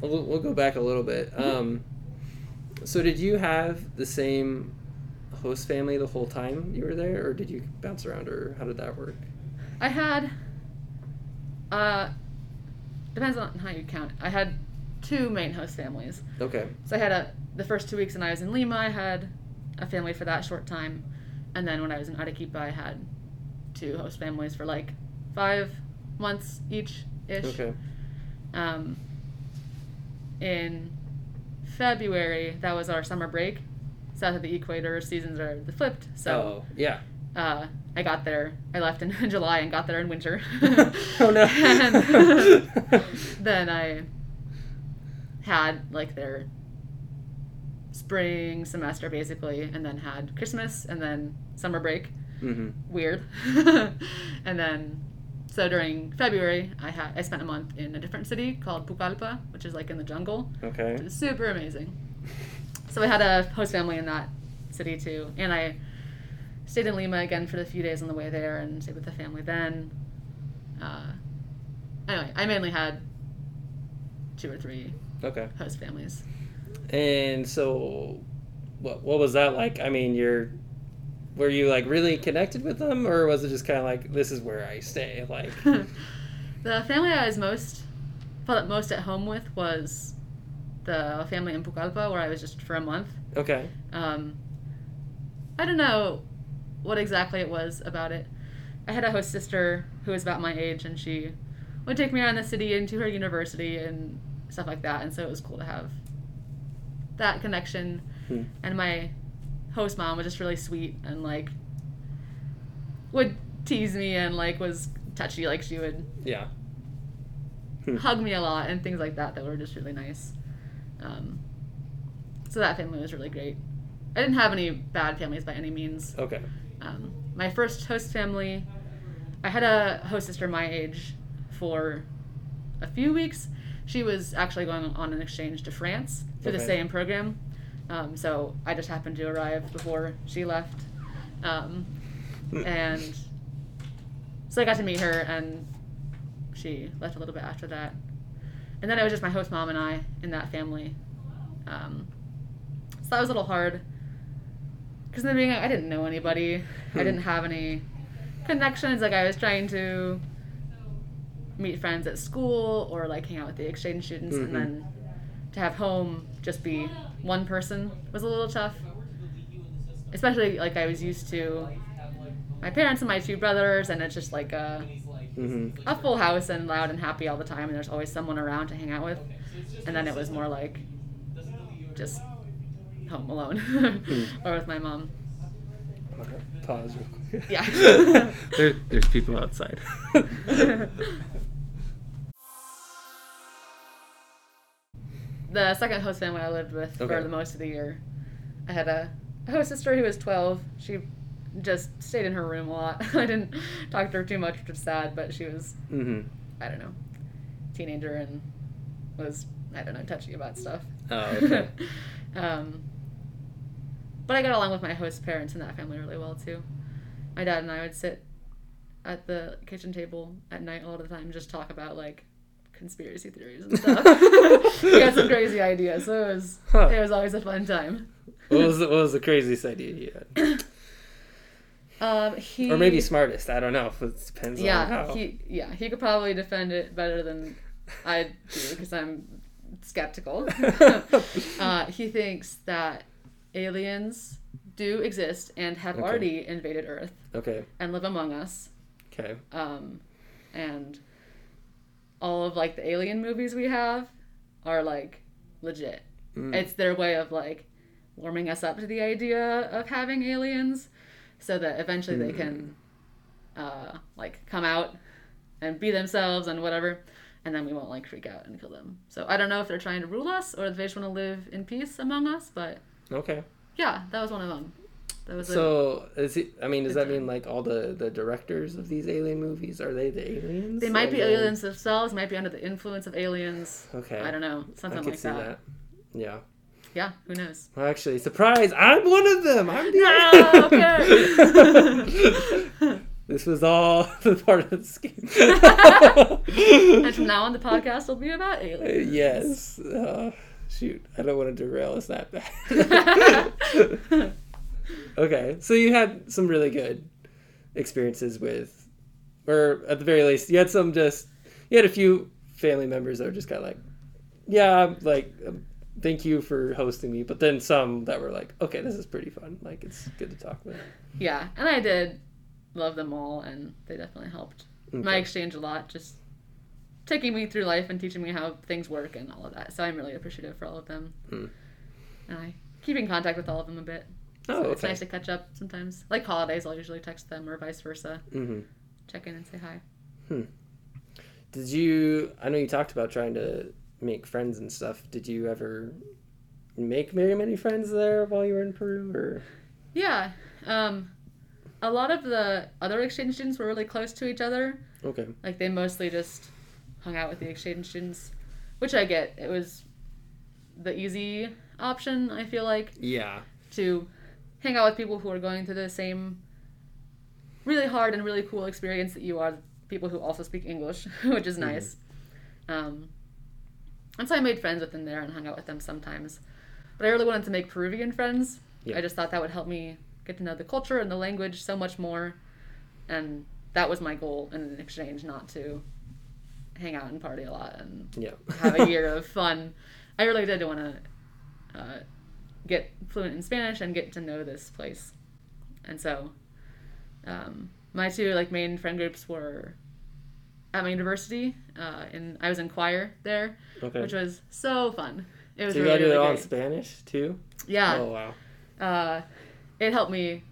C: we'll, we'll go back a little bit. Um so did you have the same host family the whole time you were there or did you bounce around or how did that work?
A: I had uh depends on how you count. I had two main host families.
C: Okay.
A: So I had a the first two weeks when I was in Lima, I had a family for that short time, and then when I was in Arequipa, I had two host families for like five months each ish.
C: Okay.
A: Um, in February, that was our summer break. South of the equator, seasons are the flipped. So
C: oh, yeah.
A: uh, I got there. I left in [LAUGHS] July and got there in winter. [LAUGHS]
C: Oh, no. [LAUGHS]
A: and then I had like their spring semester basically, and then had Christmas and then summer break.
C: Mhm.
A: Weird. and then so during February, I had I spent a month in a different city called Pucallpa, which is like in the jungle.
C: Okay.
A: It was super amazing. So I had a host family in that city too, and I stayed in Lima again for the few days on the way there and stayed with the family then. Uh, anyway, I mainly had two or three
C: Okay.
A: host families.
C: And so, what what was that like? I mean, you're were you like really connected with them, or was it just kind of like this is where I stay? Like, [LAUGHS]
A: the family I was most felt most at home with was the family in Pucallpa, where I was just for a month.
C: okay,
A: Um, I don't know what exactly it was about it. I had a host sister who was about my age, and she would take me around the city and to her university and stuff like that. And so it was cool to have that connection.
C: Hmm.
A: And my host mom was just really sweet and like would tease me and like was touchy. Like she would
C: yeah, Hmm.
A: hug me a lot and things like that that were just really nice. Um, so that family was really great. I didn't have any bad families by any means.
C: okay,
A: Um, my first host family, I had a host sister my age for a few weeks. She was actually going on an exchange to France through the same program. Um, so I just happened to arrive before she left. Um, and so I got to meet her, and she left a little bit after that. And then it was just my host mom and I in that family. Um, so that was a little hard. Because in the beginning, I didn't know anybody. I
C: Hmm.
A: didn't have any connections. Like, I was trying to meet friends at school or, like, hang out with the exchange students.
C: Mhm.
A: And then to have home just be one person was a little tough. Especially, like, I was used to my parents and my two brothers, and it's just like a,
C: hmm
A: a full house and loud and happy all the time, and there's always someone around to hang out with. And then it was more like just home alone [LAUGHS] or with my mom.
C: pause. Real quick.
A: Yeah. [LAUGHS]
C: there, there's people [LAUGHS] outside.
A: The second host family I lived with
C: Okay.
A: for the most of the year. I had a, host sister who was 12. She just stayed in her room a lot. [LAUGHS] I didn't talk to her too much, which was sad, but she was,
C: Mm-hmm.
A: I don't know, teenager and was, I don't know, touchy about stuff.
C: Oh, okay. [LAUGHS]
A: um, but I got along with my host parents and that family really well too. My dad and I would sit at the kitchen table at night a lot of the time just talk about like conspiracy theories and stuff. [LAUGHS] we had some crazy ideas, so it was
C: Huh.
A: it was always a fun time.
C: What was the, what was the craziest idea you had? [COUGHS]
A: Um, he
C: Or maybe smartest. I don't know. It depends on
A: yeah
C: how.
A: he yeah he could probably defend it better than I do because I'm skeptical. [LAUGHS] [LAUGHS] uh, he thinks that aliens do exist and have
C: Okay.
A: already invaded Earth
C: okay.
A: and live among us.
C: Okay.
A: Um, and all of like the alien movies we have are like legit.
C: Mm.
A: It's their way of like warming us up to the idea of having aliens so that eventually they can uh, like come out and be themselves and whatever and then we won't like freak out and kill them so i don't know if they're trying to rule us or if they just want to live in peace among us but
C: Okay.
A: yeah that was one of them that was a,
C: So is it? I mean, does that mean like all the the directors of these alien movies are they the aliens?
A: they might
C: And
A: be aliens themselves might be under the influence of aliens
C: Okay.
A: i don't know something like
C: see
A: that.
C: that. Yeah.
A: yeah who knows
C: actually, surprise! I'm one of them. I'm the.
A: No, okay. [LAUGHS]
C: this was all [LAUGHS] the part of the scheme. [LAUGHS]
A: and from now on the podcast will be about aliens
C: yes. Uh, shoot, I don't want to derail us that bad. Okay, so you had some really good experiences with, or at the very least, you had some just, you had a few family members that were just kind of like, yeah, like, um, thank you for hosting me, but then some that were like, okay, this is pretty fun. Like, it's good to talk with.
A: Yeah, and I did love them all, and they definitely helped my exchange a lot. Just taking me through life and teaching me how things work and all of that. So I'm really appreciative for all of them.
C: Hmm.
A: And I keep in contact with all of them a bit.
C: Oh,
A: so it's nice to catch up sometimes. Like holidays, I'll usually text them or vice versa.
C: hmm
A: Check in and say hi.
C: Did you? I know you talked about trying to make friends and stuff. Did you ever make very many friends there while you were in Peru, or?
A: Yeah. Um, a lot of the other exchange students were really close to each other.
C: Okay.
A: Like they mostly just hung out with the exchange students, which I get. It was the easy option, I feel like,
C: Yeah.
A: to hang out with people who are going through the same really hard and really cool experience that you are, people who also speak English, [LAUGHS] which is nice. Um, and so I made friends with them there and hung out with them sometimes. But I really wanted to make Peruvian friends.
C: Yeah.
A: I just thought that would help me get to know the culture and the language so much more. And that was my goal in an exchange, not to hang out and party a lot and
C: Yeah.
A: have a [LAUGHS] year of fun. I really did want to uh, get fluent in Spanish and get to know this place. And so, um, my two like main friend groups were at my university. Uh, and I was in choir there,
C: okay.
A: which was so fun. It was
C: so you
A: really,
C: gotta do it
A: really
C: all in. Spanish too.
A: Yeah,
C: Oh wow.
A: uh, it helped me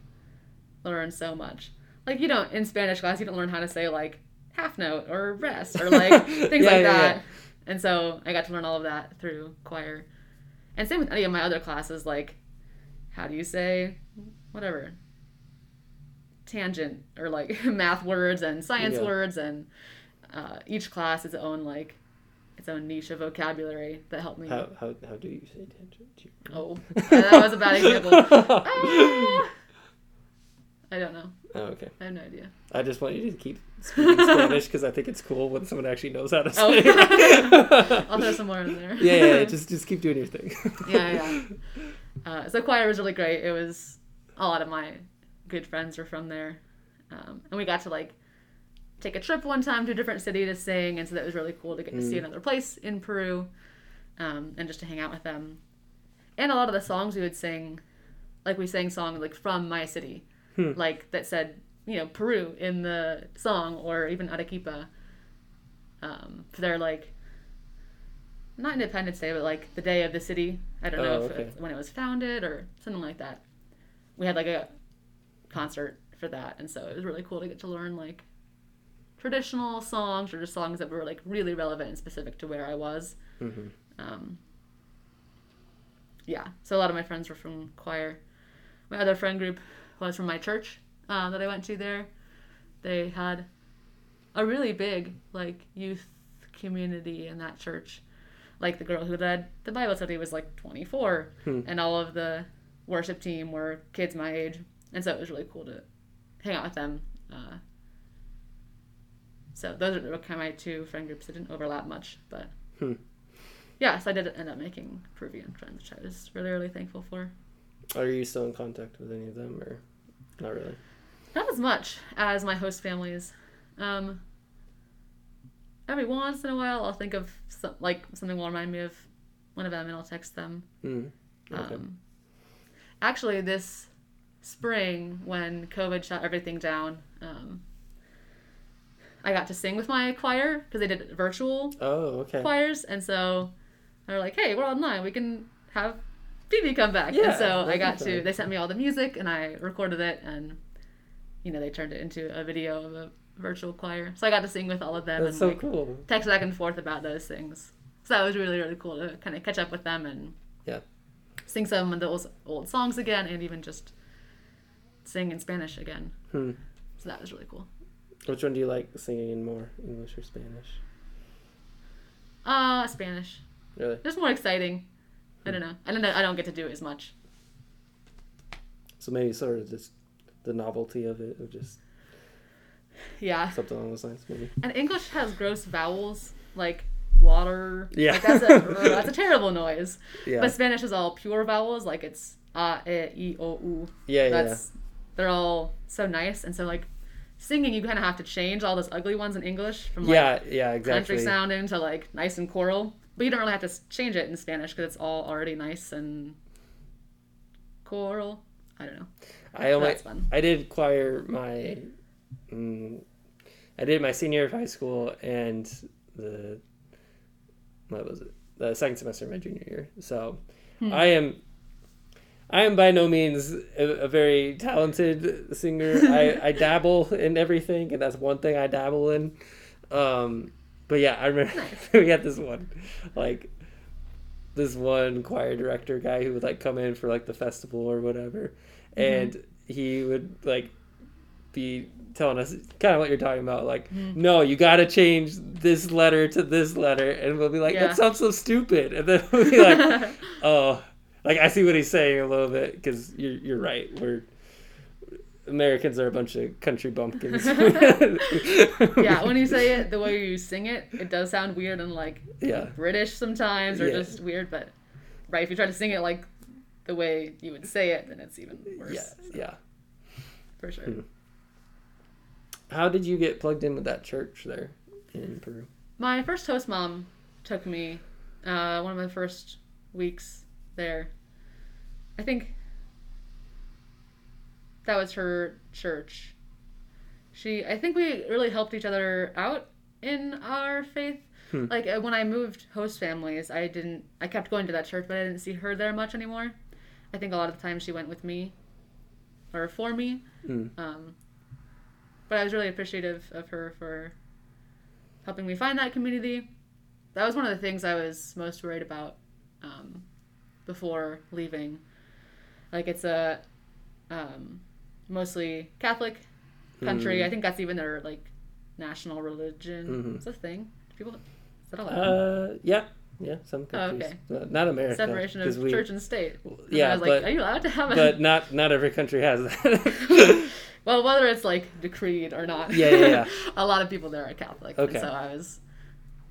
A: learn so much. Like you don't in Spanish class, you don't learn how to say like half note or rest or like [LAUGHS] things
C: Yeah,
A: like
C: yeah,
A: that.
C: yeah.
A: And so I got to learn all of that through choir. And same with any of my other classes, like how do you say whatever tangent or like [LAUGHS] math words and science
C: Yeah.
A: words and uh, each class its own like its own niche of vocabulary that helped me.
C: How, how, how do you say tangent? You-
A: Oh, [LAUGHS] that was a bad example. [LAUGHS] Ah! I don't know.
C: Oh, okay.
A: I have no idea.
C: I just want you to keep [LAUGHS] speaking Spanish because I think it's cool when someone actually knows how to
A: Oh.
C: say it. [LAUGHS]
A: I'll throw some more in there.
C: yeah, yeah, yeah, [LAUGHS] just just keep doing your thing.
A: Yeah, yeah. Uh, so choir was really great. It was a lot of my good friends were from there, um, and we got to like take a trip one time to a different city to sing, and so that was really cool to get to see
C: Mm.
A: another place in Peru, um, and just to hang out with them. And a lot of the songs we would sing, like we sang songs like from my city,
C: Hmm.
A: like that said you know Peru in the song, or even Arequipa. Um, for their like not Independence Day, but like the day of the city. I don't know
C: Oh,
A: if
C: okay.
A: when it was founded or something like that. We had like a concert for that, and so it was really cool to get to learn like traditional songs or just songs that were like really relevant and specific to where I was.
C: Mhm.
A: Um, yeah, so a lot of my friends were from choir. My other friend group was from my church uh, that I went to there. They had a really big like youth community in that church. Like the girl who led the Bible study was like 24,
C: Hmm.
A: and all of the worship team were kids my age, and so it was really cool to hang out with them. Uh, so those are kind of my two friend groups that didn't overlap much, but
C: Hmm.
A: yeah, so I did end up making Peruvian friends, which I was really really thankful for.
C: Are you still in contact with any of them, or not really?
A: Not as much as my host families. Um, every once in a while, I'll think of some, like something will remind me of one of them, and I'll text them.
C: Mm. Okay.
A: Um, actually, this spring when COVID shut everything down, um, I got to sing with my choir because they did virtual
C: oh, okay.
A: choirs, and so they were like, "Hey, we're online. We can have Phoebe come back."
C: Yeah,
A: and so I got to. They sent me all the music, and I recorded it, and you know they turned it into a video of a virtual choir. So I got to sing with all of them
C: That's
A: and
C: so
A: like,
C: cool.
A: text back and forth about those things. So that was really really cool to kind of catch up with them and
C: Yeah.
A: sing some of those old songs again, and even just sing in Spanish again.
C: Hmm.
A: So that was really cool.
C: Which one do you like singing in more, English or Spanish?
A: Uh, Spanish.
C: Really?
A: Just more exciting. I don't know. I don't know. I don't get to do it as much.
C: So maybe sort of just the novelty of it, of just
A: Yeah.
C: something along those lines, maybe.
A: And English has gross vowels like water.
C: Yeah.
A: Like that's a [LAUGHS] uh, that's a terrible noise.
C: Yeah.
A: But Spanish is all pure vowels, like it's a, e, i, o, u.
C: yeah, yeah.
A: That's they're all so nice, and so like singing, you kind of have to change all those ugly ones in English from like
C: yeah, yeah, exactly.
A: country sounding to like nice and choral. But you don't really have to change it in Spanish because it's all already nice and choral. I don't know.
C: I only. I did choir my mm, I did my senior year of high school and the what was it the second semester of my junior year. So
A: Hmm.
C: I am I am by no means a, a very talented singer. I, I dabble in everything, and that's one thing I dabble in. Um, but yeah, I remember [LAUGHS] we had this one, like this one choir director guy who would like come in for like the festival or whatever, mm-hmm. and he would like be telling us kind of what you're talking about like mm-hmm. no you got to change this letter to this letter. And we'll be like
A: Yeah.
C: that sounds so stupid. And then [LAUGHS] we'll be like [LAUGHS] oh. Like i see what he's saying a little bit because you're, you're right. We're americans are a bunch of country bumpkins [LAUGHS]
A: yeah, when you say it the way you sing it, it does sound weird and like
C: yeah
A: British sometimes, or
C: Yeah.
A: just weird. But right, if you try to sing it like the way you would say it, then it's even worse.
C: yeah yeah
A: for sure.
C: Hmm. how did you get plugged in with that church there in peru
A: My first host mom took me uh, one of my first weeks there. I think that was her church. She, I think we really helped each other out in our faith.
C: Hmm.
A: Like uh, when I moved host families, I didn't. I kept going to that church, but I didn't see her there much anymore. I think a lot of the time she went with me, or for me.
C: Mm.
A: Um, but I was really appreciative of her for helping me find that community. That was one of the things I was most worried about um, before leaving. Like it's a um, mostly Catholic country.
C: Mm.
A: I think that's even their like national religion.
C: Mhm.
A: It's a thing. Do people is that allowed?
C: uh yeah yeah some
A: Oh,
C: countries
A: okay.
C: Uh, not america
A: Separation of
C: we-
A: church and state. And
C: yeah
A: I was like,
C: but
A: are you allowed to have a
C: but not not every country has that. [LAUGHS]
A: well, whether it's like decreed or not.
C: Yeah, yeah, yeah. [LAUGHS]
A: a lot of people there are Catholic. and
C: Okay.
A: so I was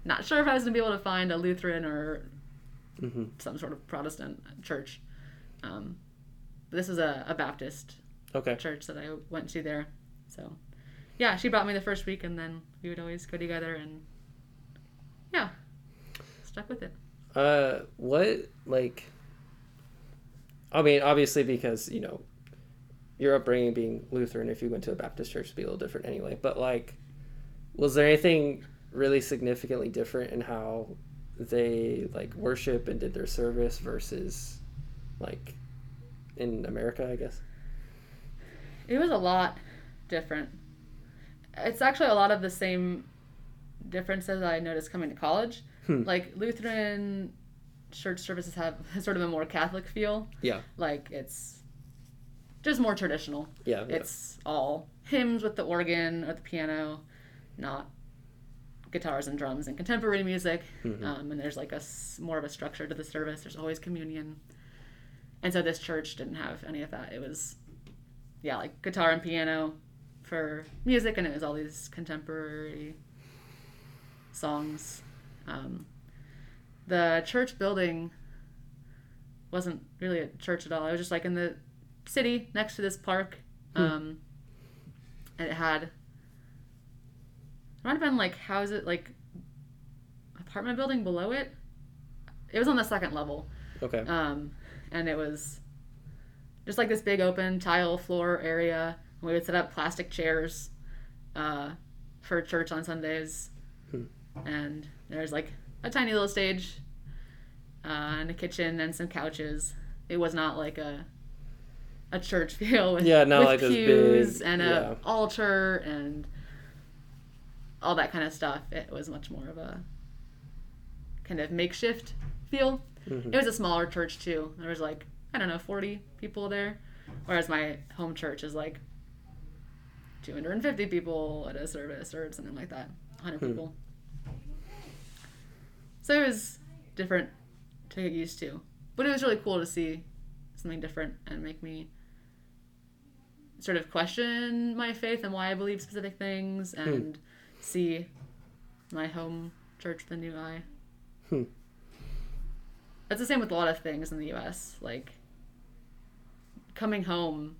A: not sure if I was going to be able to find a Lutheran or
C: hmm
A: some sort of Protestant church. Um, this is a, a Baptist
C: Okay.
A: church that I went to there. So, yeah, she brought me the first week, and then we would always go together, and yeah, stuck with it.
C: Uh, what like? I mean, obviously, because you know, your upbringing being Lutheran, if you went to a Baptist church, would be a little different anyway. But like, was there anything really significantly different in how they like worship and did their service versus like in America? I guess.
A: It was a lot different. It's actually a lot of the same differences I noticed coming to college.
C: Hmm.
A: Like Lutheran church services have [LAUGHS] sort of a more Catholic feel.
C: Yeah.
A: Like it's just more traditional.
C: Yeah. yeah.
A: It's all hymns with the organ or the piano, not guitars and drums and contemporary music.
C: Mhm.
A: Um, and there's like a more of a structure to the service. There's always communion, and so this church didn't have any of that. It was, yeah, like guitar and piano for music, and it was all these contemporary songs. Um, the church building wasn't really a church at all. It was just like in the city next to this park.
C: Hmm.
A: Um, and it had it might have been like how is it like apartment building below it. It was on the second level,
C: Okay.
A: um, and it was just like this big open tile floor area. We would set up plastic chairs uh, for church on Sundays,
C: Hmm.
A: and there's like a tiny little stage uh, and a kitchen and some couches. It was not like a a church [LAUGHS] feel with,
C: Yeah, not
A: with
C: like
A: pews
C: big-
A: and a
C: yeah.
A: altar and all that kind of stuff. It was much more of a kind of makeshift feel.
C: Mhm.
A: It was a smaller church too. There was like I don't know, forty people there, whereas my home church is like two hundred and fifty people at a service or something like that, hundred
C: Hmm.
A: people. So it was different to get used to, but it was really cool to see something different and make me sort of question my faith and why I believe specific things and see my home church with a new eye.
C: Hmm.
A: That's the same with a lot of things in the US. Like coming home,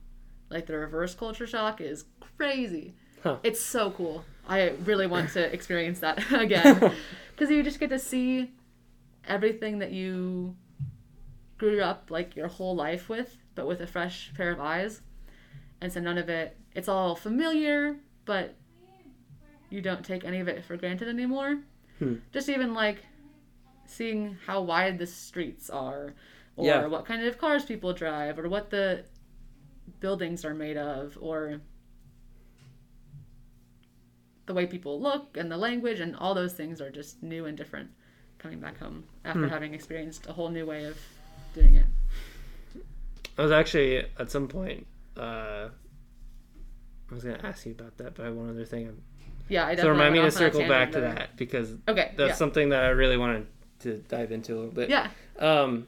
A: like the reverse culture shock is crazy.
C: Huh.
A: It's so cool. I really want to [LAUGHS] experience that [LAUGHS] again [LAUGHS] because you just get to see everything that you grew up like your whole life with, but with a fresh pair of eyes. And so none of it, it's all familiar, but you don't take any of it for granted anymore.
C: Hmm.
A: Just even like seeing how wide the streets are, or
C: Yeah.
A: what kind of cars people drive, or what the buildings are made of, or the way people look and the language and all those things are just new and different coming back home after
C: Hmm.
A: having experienced a whole new way of doing it.
C: I was actually at some point. Uh, I was gonna ask you about that, but I have one other thing.
A: Yeah, I
C: So remind me to
A: went off on a
C: circle back to that because
A: Okay.
C: that's
A: yeah.
C: something that I really wanted to dive into a little bit.
A: yeah.
C: Um,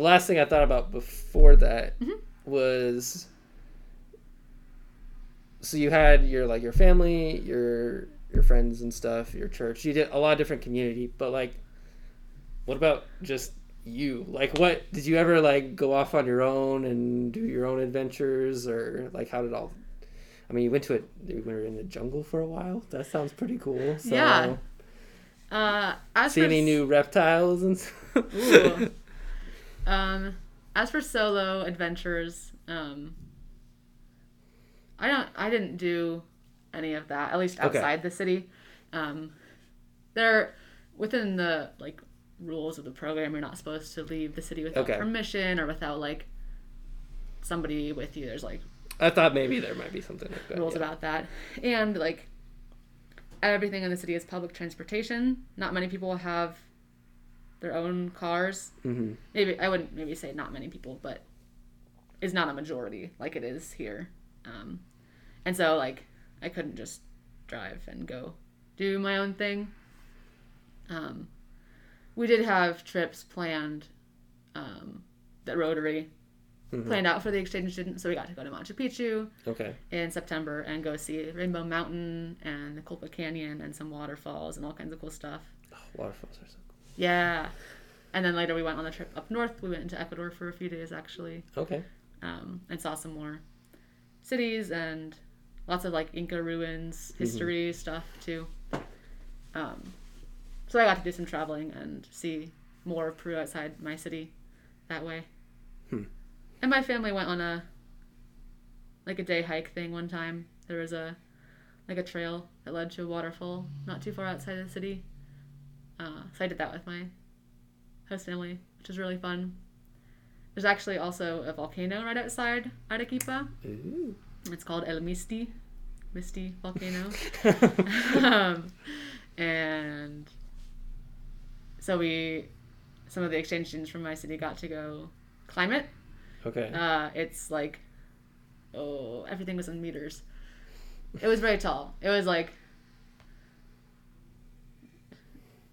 C: the last thing I thought about before that
A: Mhm.
C: was so you had your like your family, your your friends and stuff, your church. You did a lot of different community, but like, what about just you? Like, what did you ever like go off on your own and do your own adventures, or like how did all? I mean, you went to it. You were in the jungle for a while. That sounds pretty cool. So,
A: Yeah. Uh,
C: See any new reptiles and? stuff?
A: Ooh. [LAUGHS] Um, as for solo adventures, um, I don't. I didn't do any of that. At least
C: Okay.
A: outside the city. Um, they're within the like rules of the program. You're not supposed to leave the city without
C: Okay.
A: permission or without like somebody with you. There's like
C: I thought maybe there might be something like that.
A: rules
C: yeah.
A: about that. And like everything in the city is public transportation. Not many people have their own cars.
C: Mm-hmm.
A: Maybe I wouldn't maybe say not many people, but is not a majority like it is here. Um, and so like I couldn't just drive and go do my own thing. Um, we did have trips planned um, that Rotary
C: Mhm.
A: planned out for the exchange students, so we got to go to Machu Picchu
C: Okay.
A: in September and go see Rainbow Mountain and the Colca Canyon and some waterfalls and all kinds of cool stuff.
C: Oh, waterfalls are so
A: Yeah. And then later we went on the trip up north. We went into Ecuador for a few days actually.
C: Okay.
A: um, and saw some more cities and lots of like Inca ruins, history stuff too. Um, so I got to do some traveling and see more of Peru outside my city that way.
C: Hmm.
A: And my family went on a like a day hike thing one time. There was a like a trail that led to a waterfall not too far outside the city. Uh, so I did that with my host family, which was really fun. There's actually also a volcano right outside Arequipa.
C: Ooh.
A: It's called El Misti, Misty Volcano. [LAUGHS] um, and so we some of the exchange students from my city got to go climb it.
C: Okay.
A: Uh, it's like, oh, everything was in meters. It was very tall. It was like,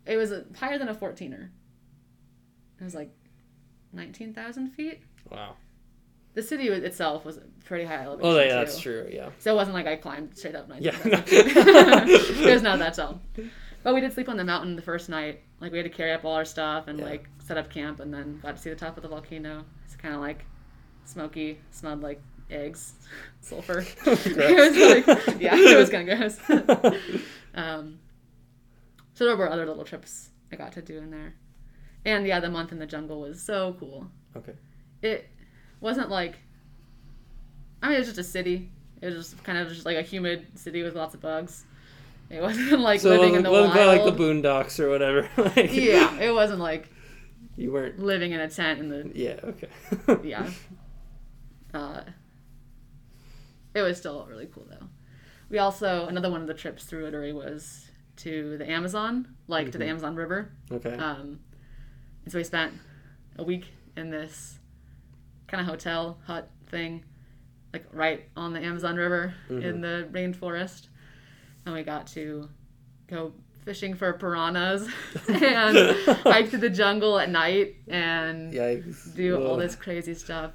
A: it was higher than a 14er. It was like 19,000 feet.
C: wow.
A: The city itself was pretty high elevation.
C: Oh, yeah,
A: too.
C: that's true. Yeah.
A: So it wasn't like I climbed straight up 19,000
C: Yeah. [LAUGHS]
A: feet. [LAUGHS] it was not that tall. But we did sleep on the mountain the first night. Like we had to carry up all our stuff and
C: Yeah.
A: like set up camp, and then got to see the top of the volcano. It's kind of like smoky, smelled like eggs, [LAUGHS] sulfur. it was like, yeah, it was kind of gross. um, so there were other little trips I got to do in there, and yeah, the month in the jungle was so cool.
C: Okay.
A: It wasn't like, I mean, it was just a city. It was just kind of just like a humid city with lots of bugs. It [LAUGHS] wasn't like
C: so
A: living in the wild.
C: quite like the Boondocks or whatever. [LAUGHS] like,
A: yeah, it wasn't like [LAUGHS]
C: You weren't.
A: living in a tent in the
C: Yeah. Okay.
A: yeah. Uh, it was still really cool though. We also another one of the trips through Rotary was to the Amazon, like to the
C: Mhm.
A: Amazon River.
C: Okay.
A: Um, and so we spent a week in this kind of hotel hut thing, like right on the Amazon River in
C: Mhm.
A: the rainforest, and we got to go fishing for piranhas [LAUGHS] and hike through the jungle at night and
C: Yikes.
A: do all this crazy stuff.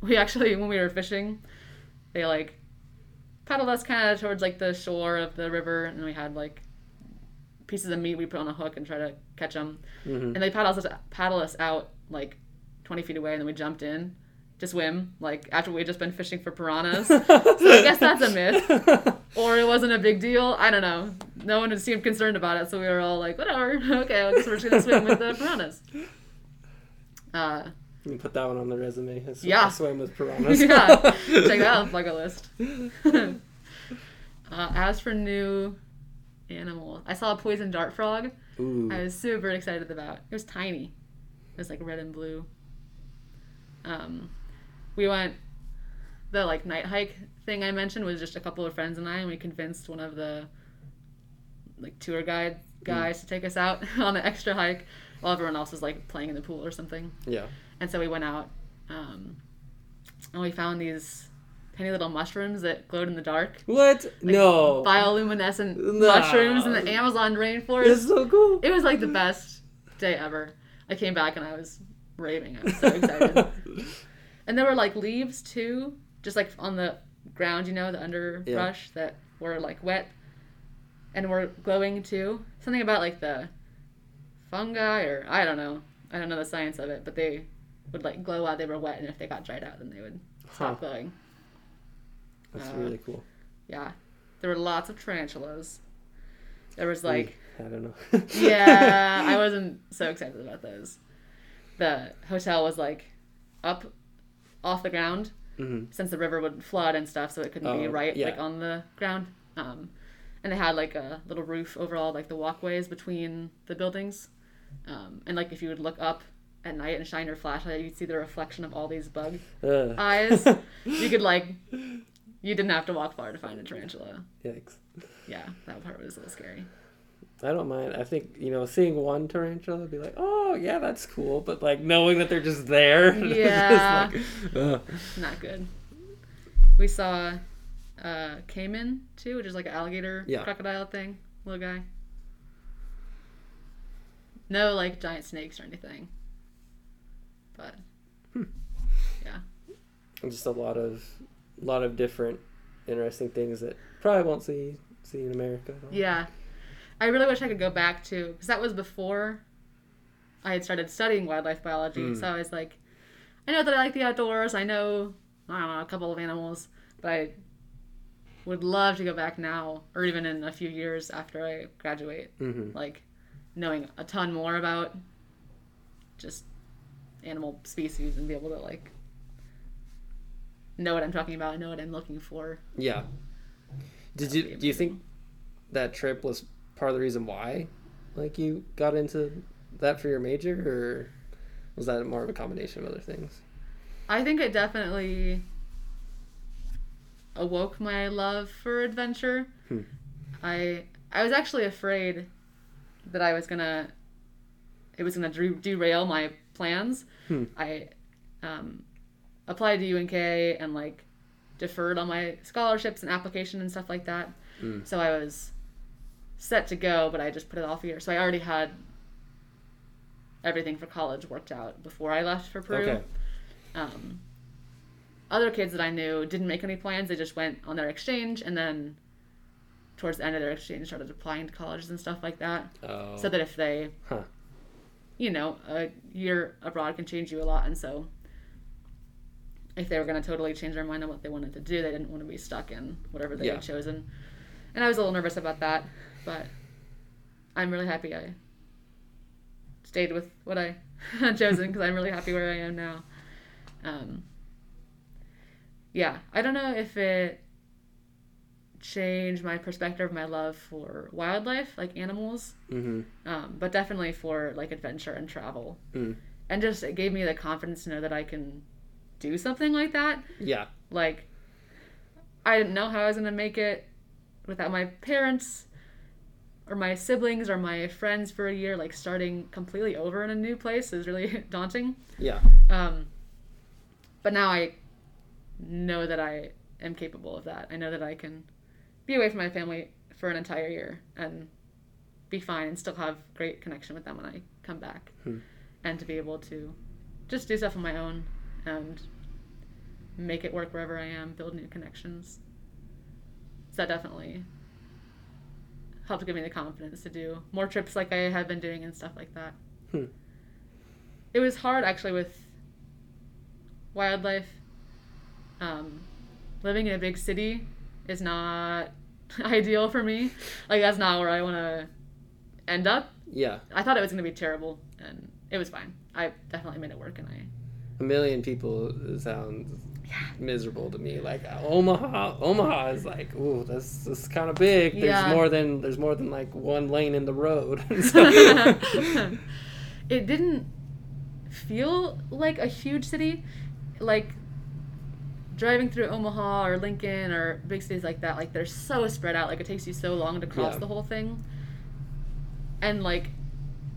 A: We actually, when we were fishing, they like paddled us kind of towards like the shore of the river, and we had like pieces of meat we put on a hook and try to catch them.
C: Mhm.
A: And they paddled us paddle us out like 20 feet away, and then we jumped in to swim. Like after we had just been fishing for piranhas, [LAUGHS] so I guess that's a myth, or it wasn't a big deal. I don't know. No one seemed concerned about it, so we were all like, whatever. [LAUGHS] Okay, I guess we're just gonna swim with the piranhas. Uh,
C: You can put that one on the resume. I sw-
A: Yeah.
C: I swam with piranhas. [LAUGHS]
A: yeah, check that the [LAUGHS] bucket list. [LAUGHS] uh, as for new animals, I saw a poison dart frog.
C: Ooh.
A: I was super excited about. It was tiny. It was like red and blue. Um, we went. The like night hike thing I mentioned was just a couple of friends and I, and we convinced one of the like tour guide guys to take us out on an extra hike while everyone else was like playing in the pool or something.
C: Yeah.
A: And so we went out, um, and we found these tiny little mushrooms that glowed in the dark.
C: What?
A: Like
C: no.
A: Bioluminescent
C: No.
A: mushrooms in the Amazon rainforest.
C: It's so cool.
A: It was like the best day ever. I came back and I was raving. I was so excited. [LAUGHS] and there were like leaves too, just like on the ground, you know, the underbrush that were like wet and were glowing too. Something about like the fungi or I don't know. I don't know the science of it, but they would like glow while they were wet and if they got dried out then they would stop
C: Huh.
A: glowing.
C: That's
A: Uh,
C: really cool.
A: Yeah. There were lots of tarantulas. There was like
C: I don't know. [LAUGHS]
A: yeah, I [LAUGHS] wasn't so excited about those. The hotel was like up off the ground
C: hmm
A: since the river would flood and stuff, so it couldn't be
C: Oh,
A: right
C: yeah.
A: like on the ground. Um, and they had like a little roof over all like the walkways between the buildings. Um, and like if you would look up at night and shine your flashlight, you'd see the reflection of all these bug [LAUGHS] [LAUGHS] eyes. you could like, you didn't have to walk far to find a tarantula.
C: yikes.
A: Yeah, that part was a little scary.
C: I don't mind. I think you know, seeing one tarantula, be like, oh yeah, that's cool. But like knowing that they're just there, [LAUGHS]
A: Yeah.
C: just like.
A: Not good. We saw uh, caiman too, which is like an alligator
C: Yeah.
A: crocodile thing, little guy. No like giant snakes or anything. But yeah.
C: And just a lot of, lot of different, interesting things that probably won't see see in America.
A: yeah, I really wish I could go back to because that was before I had started studying wildlife biology.
C: Mm.
A: So I was like, I know that I like the outdoors. I know I don't know a couple of animals, but I would love to go back now or even in a few years after I graduate.
C: Mhm.
A: like knowing a ton more about just animal species and be able to like know what I'm talking about, I know what I'm looking for.
C: Yeah. Did
A: That'd
C: you do you think that trip was part of the reason why, like you got into that for your major, or was that more of a combination of other things?
A: I think it definitely awoke my love for adventure.
C: Hmm.
A: I I was actually afraid that I was gonna it was to derail my plans,
C: Hmm.
A: I um, applied to UNK and like deferred on my scholarships and application and stuff like that.
C: Mm.
A: So I was set to go, but I just put it off a year. So I already had everything for college worked out before I left for Peru.
C: Okay.
A: Um, other kids that I knew didn't make any plans. They just went on their exchange and then towards the end of their exchange started applying to colleges and stuff like that.
C: Oh.
A: So that if they,
C: Huh.
A: You know, a year abroad can change you a lot. And so if they were going to totally change their mind on what they wanted to do, they didn't want to be stuck in whatever they
C: Yeah.
A: had chosen. And I was a little nervous about that, but I'm really happy I stayed with what I [LAUGHS] had chosen because I'm really happy where I am now. Um, yeah, I don't know if it changed my perspective, my love for wildlife, like animals,
C: mm-hmm.
A: um, but definitely for like adventure and travel.
C: Mm.
A: And just it gave me the confidence to know that I can do something like that.
C: Yeah.
A: Like, I didn't know how I was going to make it without my parents or my siblings or my friends for a year. Like, starting completely over in a new place is really [LAUGHS] daunting.
C: Yeah.
A: Um, but now I know that I am capable of that. I know that I can be away from my family for an entire year and be fine and still have great connection with them when I come back.
C: Hmm.
A: And to be able to just do stuff on my own and make it work wherever I am, build new connections. So that definitely helped give me the confidence to do more trips like I have been doing and stuff like that.
C: Hmm.
A: It was hard actually with wildlife. Um, living in a big city is not [LAUGHS] ideal for me. Like that's not where I want to end up.
C: Yeah.
A: I thought it was going to be terrible, and it was fine. I definitely made it work, and I
C: A million people sounds miserable to me. Like Omaha, Omaha is like, ooh, that's that's kind of big. There's
A: Yeah.
C: more than there's more than like one lane in the road. So- [LAUGHS] [LAUGHS]
A: it didn't feel like a huge city. Like driving through Omaha or Lincoln or big cities like that, like they're so spread out. Like it takes you so long to cross
C: Yeah.
A: the whole thing. And like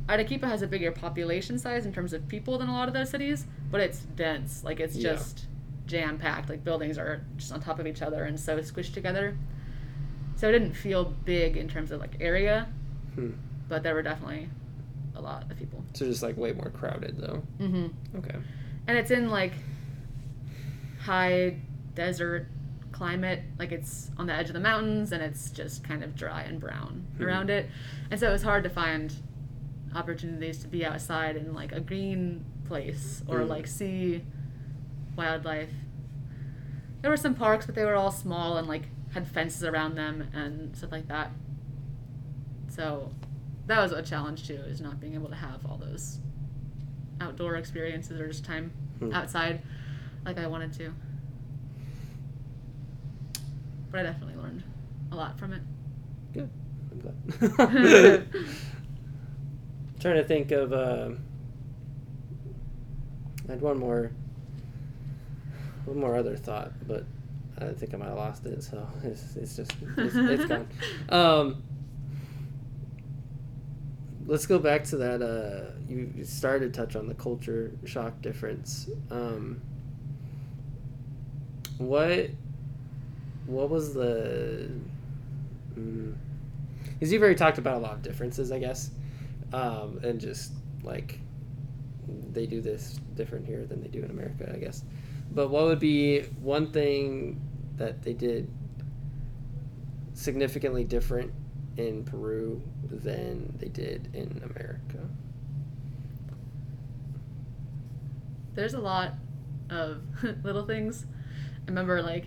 A: Arequipa has a bigger population size in terms of people than a lot of those cities, but it's dense. Like it's
C: Yeah.
A: just jam packed. Like buildings are just on top of each other and so squished together. So it didn't feel big in terms of like area,
C: Hmm.
A: but there were definitely a lot of people.
C: so just like way more crowded though.
A: hmm
C: Okay.
A: And it's in like high desert climate, like it's on the edge of the mountains and it's just kind of dry and brown
C: Mhm.
A: around it. And so it was hard to find opportunities to be outside in like a green place or
C: Mm.
A: like see wildlife. There were some parks, but they were all small and like had fences around them and stuff like that. So that was a challenge too, is not being able to have all those outdoor experiences or just time
C: Hmm.
A: outside like I wanted to. But I definitely learned a lot from it.
C: Good. I'm glad. [LAUGHS] [LAUGHS] trying to think of. Uh, I had one more. One more other thought, but I think I might have lost it. So [LAUGHS] it's, it's just it's, it's gone. Um, let's go back to that. Uh, you, you started to touch on the culture shock difference. Um, what what was the because you've already talked about a lot of differences i guess um, and just like they do this different here than they do in america i guess but what would be one thing that they did significantly different in peru than they did in america
A: There's a lot of [LAUGHS] little things. I remember like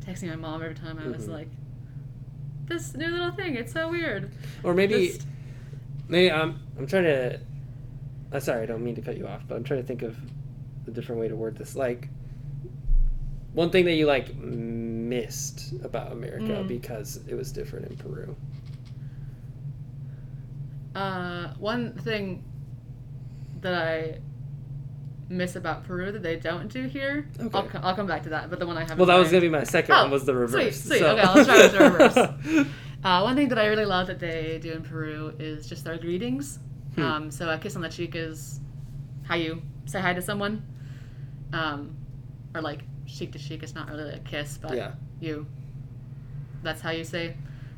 A: texting my mom every time I was
C: Mhm.
A: like, "This new little thing, it's so weird."
C: or maybe
A: Just-
C: maybe i'm i'm trying to i'm sorry i don't mean to cut you off but i'm trying to think of a different way to word this like one thing that you like missed about america
A: Mm.
C: because it was different in peru
A: Uh, one thing that I miss about Peru that they don't do here. I'll, I'll come back to that. But the one I have.
C: well
A: in
C: that was gonna be my second
A: Oh,
C: one was the reverse
A: Sweet, sweet.
C: so-
A: Okay, let's try with the reverse. [LAUGHS] Uh, one thing that I really love that they do in Peru is just their greetings.
C: Hmm.
A: Um, so a kiss on the cheek is how you say hi to someone, um, or like cheek to cheek. It's not really a kiss, but
C: Yeah.
A: you. That's how you say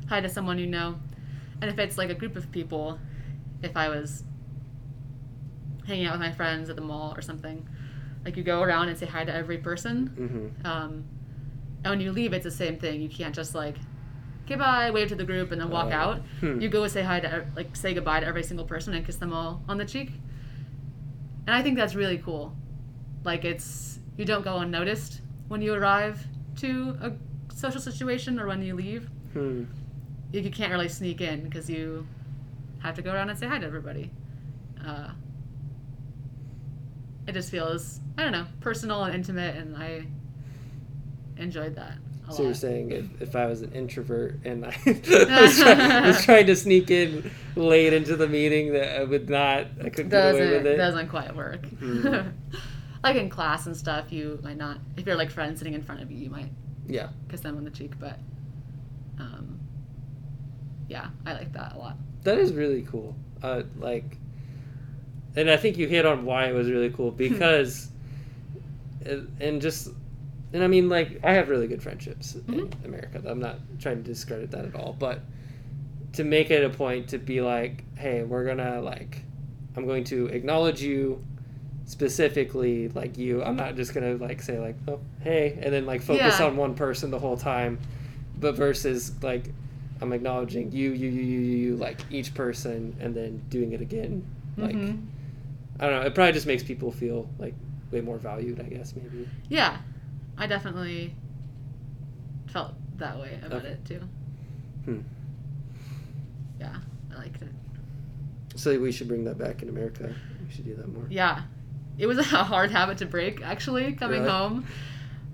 A: hi to someone you know. And if it's like a group of people, if I was hanging out with my friends at the mall or something, like you go around and say hi to every person.
C: Mm-hmm.
A: Um, and when you leave, it's the same thing. You can't just like goodbye, wave to the group, and then walk
C: Oh.
A: out.
C: Hmm.
A: You go and say hi to like say goodbye to every single person and kiss them all on the cheek. And I think that's really cool. Like it's you don't go unnoticed when you arrive to a social situation or when you leave.
C: Hmm.
A: You, you can't really sneak in because you have to go around and say hi to everybody. Uh, it just feels I don't know personal and intimate, and I enjoyed that. A
C: So you're saying if, if I was an introvert and I [LAUGHS] [LAUGHS] was, try, was trying to sneak in late into the meeting, that I would not, I couldn't get away with it.
A: doesn't quite work.
C: Hmm. [LAUGHS]
A: like in class and stuff, you might not. If you're like friends sitting in front of you, you might
C: Yeah.
A: kiss them on the cheek. But um, yeah, I like that a lot.
C: That is really cool. Uh, like, and I think you hit on why it was really cool because, and- and just, and I mean, like, I have really good friendships in
A: Mhm.
C: America. I'm not trying to discredit that at all, but to make it a point to be like, hey, we're gonna like, I'm going to acknowledge you specifically, like you. I'm not just gonna like say like, oh, hey, and then like focus
A: Yeah.
C: on one person the whole time, but versus like I'm acknowledging you, you, you, you, you, you, like each person, and then doing it again. Like
A: Mhm.
C: I don't know. It probably just makes people feel like way more valued. I guess maybe.
A: Yeah, I definitely felt that way about
C: Okay.
A: it too.
C: Hmm.
A: Yeah, I liked it.
C: So we should bring that back in America. We should do that more.
A: Yeah, it was [LAUGHS] a hard habit to break. Actually, coming
C: Really?
A: home,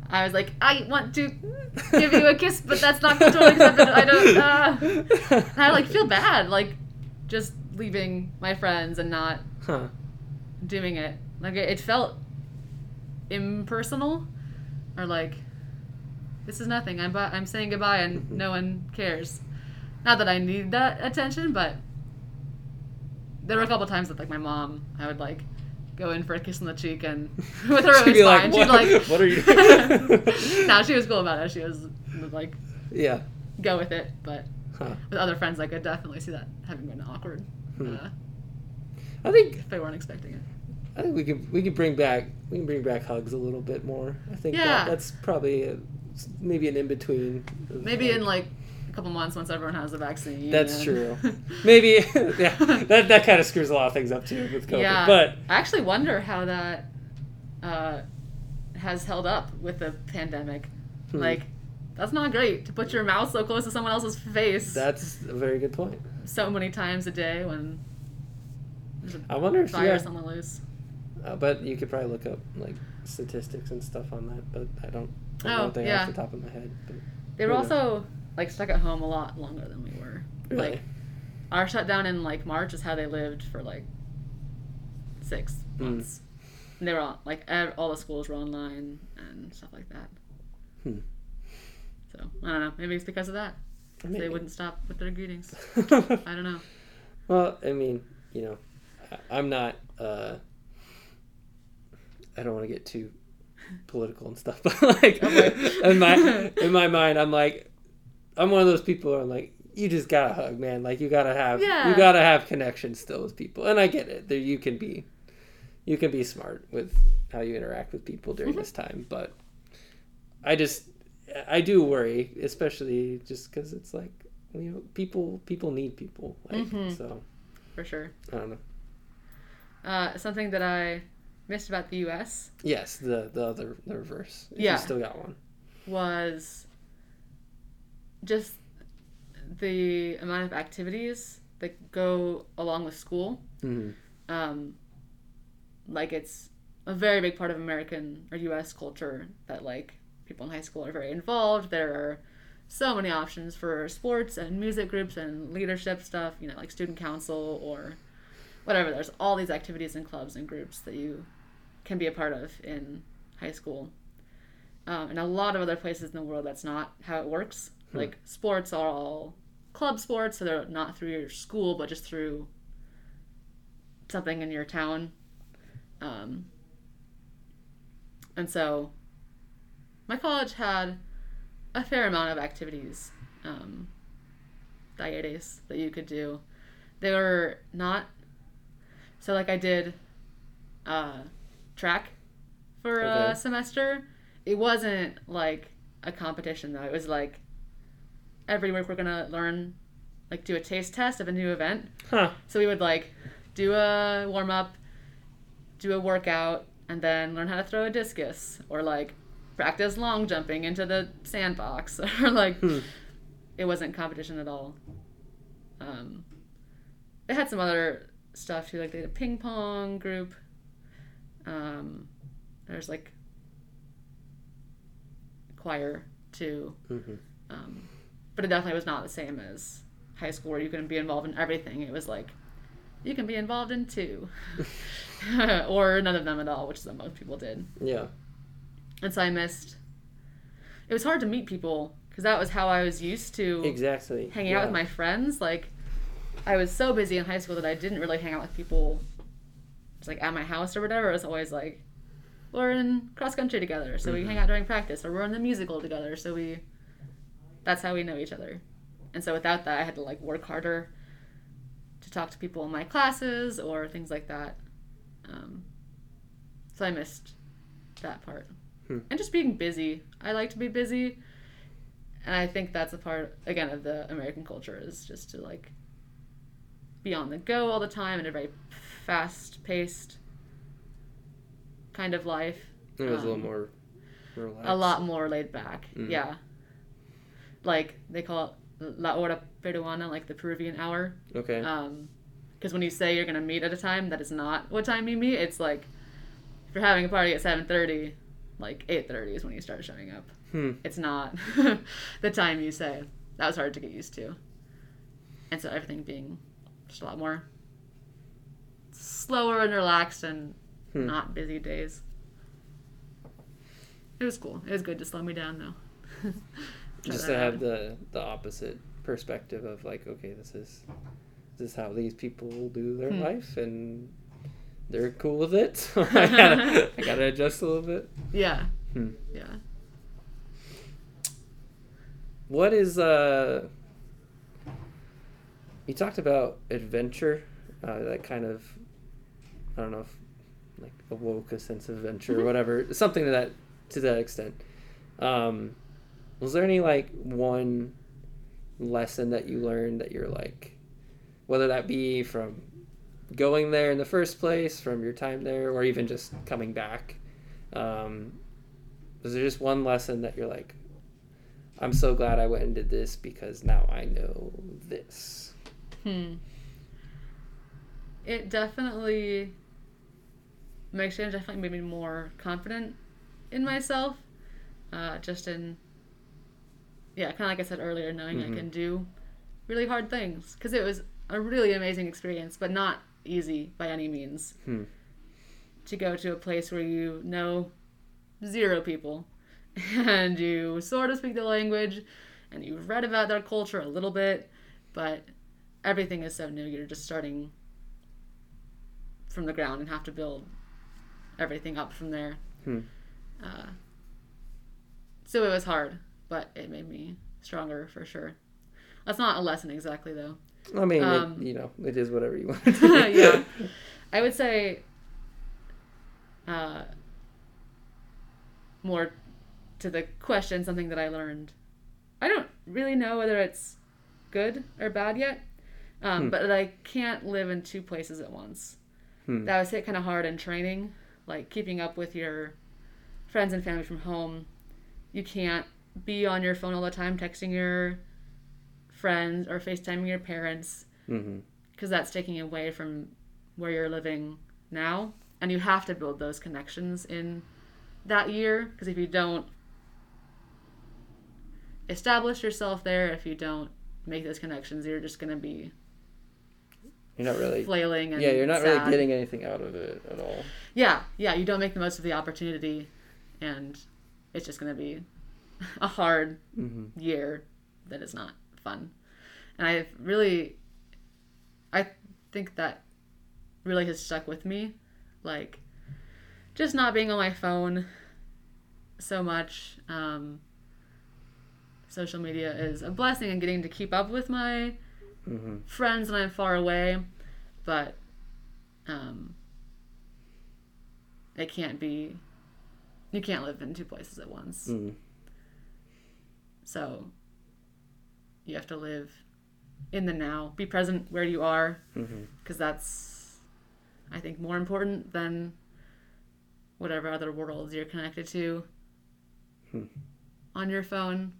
A: I was like, I want to give you a kiss, but that's not totally accepted. I don't. Uh. I like feel bad, like just leaving my friends and not
C: Huh.
A: Doing it. Like it, it felt impersonal, or like this is nothing. I'm bu- I'm saying goodbye and [LAUGHS] no one cares. Not that I need that attention, but there were a couple times that like my mom, I would like go in for a kiss on the cheek and [LAUGHS] with her it
C: She'd
A: was
C: be like,
A: fine. She'd
C: "What-
A: like,
C: what are you-" [LAUGHS]
A: no, she was cool about it. She was like
C: Yeah.
A: go with it, but
C: Huh.
A: with other friends, I could definitely see that having been awkward
C: Hmm.
A: uh,
C: I think
A: if they weren't expecting it.
C: I think we could we could bring back we can bring back hugs a little bit more. I think
A: Yeah.
C: that, that's probably a, maybe an in between.
A: Maybe in like a couple months once everyone has the vaccine.
C: That's [LAUGHS] true. Maybe [LAUGHS] yeah. [LAUGHS] That that kind of screws a lot of things up too with COVID.
A: Yeah.
C: But
A: I actually wonder how that uh, has held up with the pandemic.
C: Hmm.
A: Like, that's not great to put your mouth so close to someone else's face
C: that's a very good point.
A: so many times a day when there's a
C: I wonder if yeah,
A: virus on the loose.
C: Uh, but you could probably look up like statistics and stuff on that. But I don't, I don't
A: Oh,
C: know anything
A: yeah.
C: off the top of my head. But
A: They were also like stuck at home a lot longer than we were.
C: Really?
A: Like, our shutdown in like March is how they lived for like six
C: Hmm.
A: months. And they were all, like all the schools were online and stuff like that.
C: Hmm.
A: So I don't know. Maybe it's because of that. They wouldn't stop with their greetings. [LAUGHS] I don't know.
C: Well, I mean, you know, I, I'm not. Uh, I don't want to get too political and stuff, [LAUGHS] but like
A: Okay. [LAUGHS]
C: in my in my mind, I'm like, I'm one of those people. Where I'm like, you just gotta hug, man. Like you gotta have,
A: Yeah.
C: you gotta have connection still with people, and I get it. There, you can be, you can be smart with how you interact with people during
A: Mhm.
C: this time, but I just, I do worry, especially just because it's like, you know, people people need people, like
A: Mhm.
C: so.
A: For sure.
C: I don't know.
A: Uh, something that I missed about the U.S.
C: Yes, the the other the reverse. If
A: Yeah.
C: you still got one.
A: was just the amount of activities that go along with school.
C: Mm-hmm.
A: Um, like it's a very big part of American or U.S. culture that like people in high school are very involved. There are so many options for sports and music groups and leadership stuff. You know, like student council or whatever. There's all these activities and clubs and groups that you can be a part of in high school. Um, and a lot of other places in the world, that's not how it works.
C: Hmm.
A: Like sports are all club sports, so they're not through your school, but just through something in your town. Um, and so my college had a fair amount of activities, um, talleres that you could do. They were not so like I did uh, track for
C: Okay.
A: a semester. It wasn't like a competition though. It was like every week we're gonna learn like do a taste test of a new event.
C: Huh.
A: So we would like do a warm up, do a workout, and then learn how to throw a discus or like practice long jumping into the sandbox [LAUGHS] or like
C: Hmm.
A: it wasn't competition at all. Um, they had some other stuff too, like they had a ping pong group. Um, there's like choir too.
C: hmm
A: Um, but it definitely was not the same as high school where you can be involved in everything. It was like you can be involved in two, [LAUGHS] [LAUGHS] or none of them at all, which is what most people did.
C: Yeah.
A: And so I missed. It was hard to meet people because that was how I was used to
C: Exactly.
A: hanging out with my friends. Like I was so busy in high school that I didn't really hang out with people like at my house or whatever. It was always like we're in cross country together, so we
C: Mhm.
A: hang out during practice, or we're in the musical together, so we that's how we know each other. And so without that I had to like work harder to talk to people in my classes or things like that. Um, so I missed that part.
C: Hmm.
A: And just being busy. I like to be busy. And I think that's a part again of the American culture is just to like be on the go all the time in a very fast paced kind of life.
C: It was a little
A: um,
C: more relaxed.
A: A lot more laid back.
C: Mm.
A: Yeah. Like they call it La Hora Peruana, like the Peruvian hour.
C: Okay.
A: Um, because when you say you're gonna meet at a time, that is not what time you meet. It's like if you're having a party at seven thirty, like eight thirty is when you start showing up.
C: hmm.
A: It's not [LAUGHS] the time you say. That was hard to get used to. And so everything being just a lot more slower and relaxed and
C: Hmm.
A: not busy days. It was cool. It was good to slow me down though. [LAUGHS]
C: Just to
A: out.
C: have the the opposite perspective of like, okay, this is this is how these people do their
A: Hmm.
C: life, and they're cool with it. [LAUGHS] I [LAUGHS] gotta I gotta adjust a little bit.
A: Yeah.
C: Hmm.
A: Yeah.
C: What is uh? You talked about adventure, uh, that kind of, I don't know if, like awoke a sense of adventure or
A: Mhm.
C: whatever, something to that to that extent. Um, was there any like one lesson that you learned that you're like, whether that be from going there in the first place, from your time there, or even just coming back? Um, was there just one lesson that you're like, I'm so glad I went and did this because now I know this.
A: Hmm. It definitely makes it definitely made me more confident in myself. Uh, just in, yeah, kind of like I said earlier, knowing
C: Mhm.
A: I can do really hard things because it was a really amazing experience, but not easy by any means.
C: Hmm.
A: To go to a place where you know zero people [LAUGHS] and you sort of speak the language and you've read about their culture a little bit, but everything is so new. You're just starting from the ground and have to build everything up from there.
C: Hmm.
A: Uh, so it was hard, but it made me stronger for sure. That's not a lesson exactly, though.
C: I mean,
A: Um,
C: it, you know, it is whatever you want. [LAUGHS]
A: yeah. I would say uh, more to the question, something that I learned. I don't really know whether it's good or bad yet, um,
C: Hmm.
A: but I can't live in two places at once.
C: Hmm.
A: That was hit kind of hard in training, like keeping up with your friends and family from home. You can't be on your phone all the time texting your friends or FaceTiming your parents
C: mm-hmm.
A: because that's taking away from where you're living now and you have to build those connections in that year because if you don't establish yourself there if you don't make those connections you're just going to be
C: You're not really.
A: flailing and
C: Yeah, you're not really getting anything out of it at all.
A: yeah yeah you don't make the most of the opportunity and it's just going to be a hard
C: hmm
A: year that is not fun. And I really, I think that really has stuck with me. Like, just not being on my phone so much. Um, social media is a blessing and getting to keep up with my
C: Mm-hmm.
A: friends when I'm far away, but um, it can't be. You can't live in two places at once.
C: Mm.
A: So you have to live in the now, be present where you are,
C: Mm-hmm.
A: because that's, I think, more important than whatever other worlds you're connected to
C: Hmm.
A: on your phone.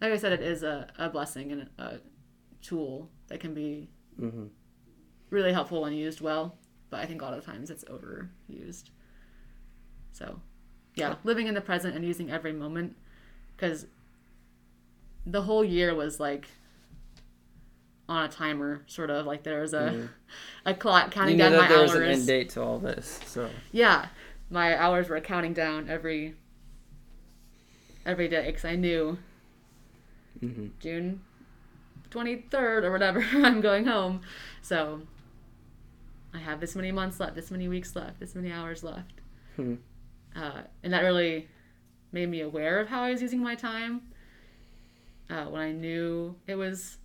A: Like I said, it is a, a blessing and a tool that can be
C: Mm-hmm.
A: really helpful when used well, but I think a lot of times it's overused. So, yeah, living in the present and using every moment because the whole year was like on a timer, sort of like there was a
C: Mhm. [LAUGHS]
A: a clock counting
C: You know
A: down my hours.
C: an end date to all this, so
A: Yeah, my hours were counting down every every day because I knew
C: mm-hmm.
A: June 23rd or whatever, [LAUGHS] I'm going home. So I have this many months left, this many weeks left, this many hours left.
C: Hmm.
A: Uh, and that really made me aware of how I was using my time uh, when I knew it was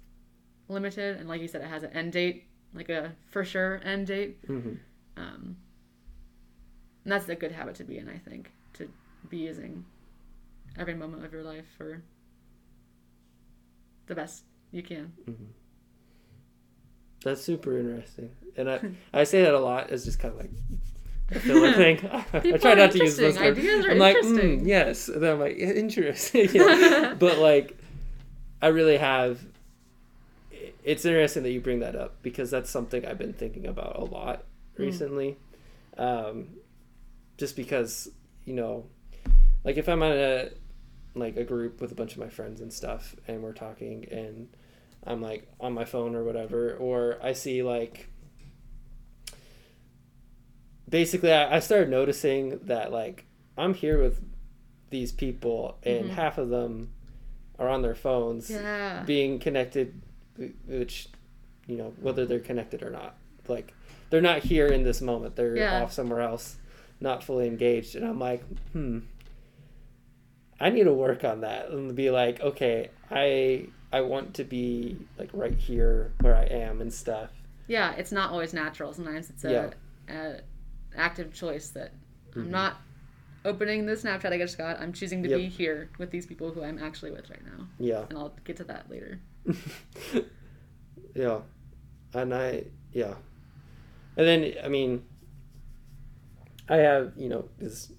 A: limited. And like you said, it has an end date, like a for sure end date.
C: Mm-hmm.
A: Um, and that's a good habit to be in, I think, to be using every moment of your life for the best you can.
C: That's super interesting, and I [LAUGHS] I say that a lot as just kind of like a filler thing. [LAUGHS] [LAUGHS] I try not to use those words.
A: Ideas are
C: I'm like, mm, yes. And then I'm like, interesting. yeah. but like, I really have. It's interesting that you bring that up because that's something I've been thinking about a lot
A: Mm.
C: recently. Um, just because you know, like if I'm on a like a group with a bunch of my friends and stuff, and we're talking, and I'm like on my phone or whatever, or I see like basically I, I started noticing that like I'm here with these people and
A: Mhm.
C: half of them are on their phones
A: Yeah.
C: being connected which you know whether they're connected or not like they're not here in this moment they're
A: Yeah.
C: off somewhere else not fully engaged and i'm like hmm i need to work on that and be like okay i i want to be like right here where i am and stuff
A: Yeah, it's not always natural. Sometimes it's a, a active choice that
C: Mhm.
A: I'm not opening the Snapchat I just got. I'm choosing to
C: Yep.
A: be here with these people who I'm actually with right now.
C: yeah
A: And I'll get to that later. [LAUGHS]
C: yeah and i yeah and then i mean i have you know this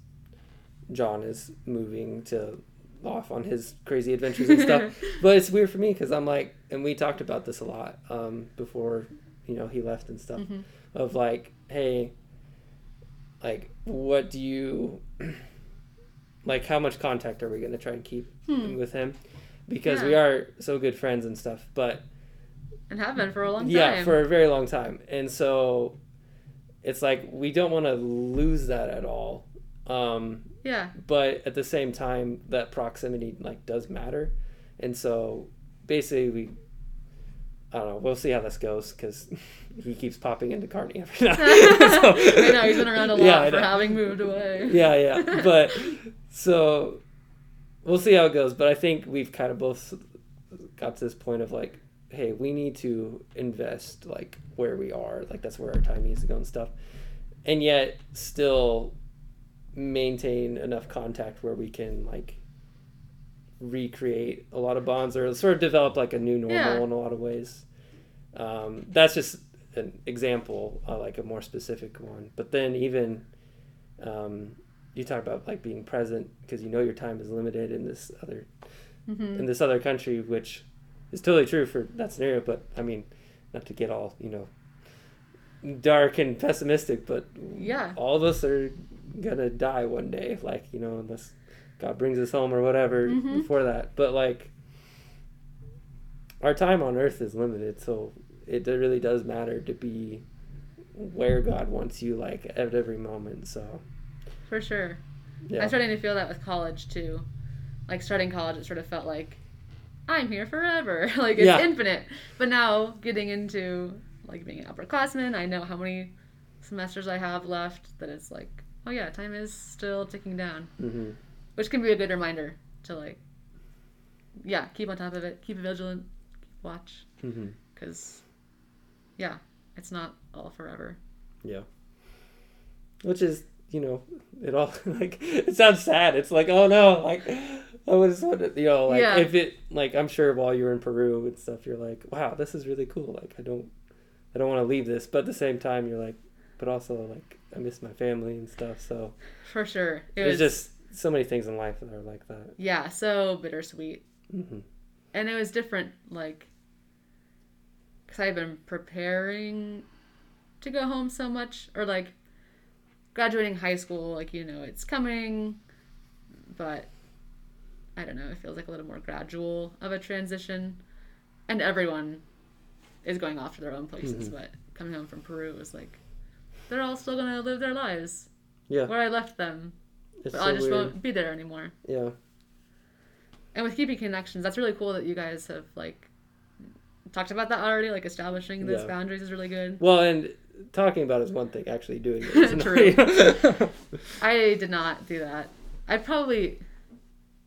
C: john is moving to off on his crazy adventures and stuff [LAUGHS] but it's weird for me because i'm like and we talked about this a lot um before you know he left and stuff
A: Mhm.
C: of like hey like what do you [CLEARS THROAT] like how much contact are we going to try and keep
A: Hmm.
C: with him because we are so good friends and stuff but
A: And have been for a long time.
C: yeah, for a very long time. And so it's like we don't want to lose that at all. Um,
A: yeah.
C: but at the same time, that proximity like does matter. And so basically, we I don't know. We'll see how this goes because [LAUGHS] he keeps popping into Kearney every now. So- [LAUGHS]
A: I know he's been [LAUGHS] around a lot
C: Yeah,
A: for having moved away.
C: yeah, yeah. But so we'll see how it goes. But I think we've kind of both got to this point of like, hey, we need to invest like where we are. Like that's where our time needs to go and stuff. And yet still maintain enough contact where we can like recreate a lot of bonds or sort of develop like a new normal
A: Yeah.
C: in a lot of ways. Um, that's just an example, uh, like a more specific one. But then even um, you talk about like being present because you know your time is limited in this other
A: hmm
C: in this other country, which is totally true for that scenario. But I mean, not to get all you know dark and pessimistic, but
A: Yeah.
C: all of us are gonna die one day. Like you know, unless God brings us home or whatever
A: Mhm.
C: before that. But like our time on earth is limited, so it really does matter to be where God wants you, like at every moment. So
A: For sure.
C: yeah,
A: I'm starting to feel that with college too. Like starting college, it sort of felt like I'm here forever. [LAUGHS] like it's
C: Yeah.
A: infinite. But now getting into like being an upperclassman, I know how many semesters I have left. That it's like, oh yeah, time is still ticking down,
C: Mm-hmm.
A: which can be a good reminder to like, yeah, keep on top of it, keep vigilant, keep watch,
C: Mm-hmm.
A: because, yeah, it's not all forever.
C: Yeah. Which is, you know, it all [LAUGHS] like it sounds sad. It's like, oh no, like I was, you know, like
A: Yeah.
C: if it, like I'm sure while you were in Peru and stuff, you're like, wow, this is really cool. Like I don't, I don't want to leave this, but at the same time, you're like, but also like I miss my family and stuff. So
A: For sure, it
C: there's
A: was
C: just so many things in life that are like that.
A: yeah, so bittersweet.
C: hmm
A: and it was different like because i've been preparing to go home so much or like graduating high school like you know it's coming but i don't know it feels like a little more gradual of a transition and everyone is going off to their own places
C: Mhm.
A: but coming home from peru was like they're all still gonna live their lives
C: Yeah,
A: where i left them
C: it's
A: but
C: so
A: i just
C: weird.
A: won't be there anymore
C: Yeah,
A: and with keeping connections, that's really cool that you guys have like talked about that already. Like establishing those
C: Yeah.
A: boundaries is really good.
C: well, and talking about it is one thing. Actually doing it is [LAUGHS]
A: True.
C: another. [LAUGHS]
A: I did not do that. I probably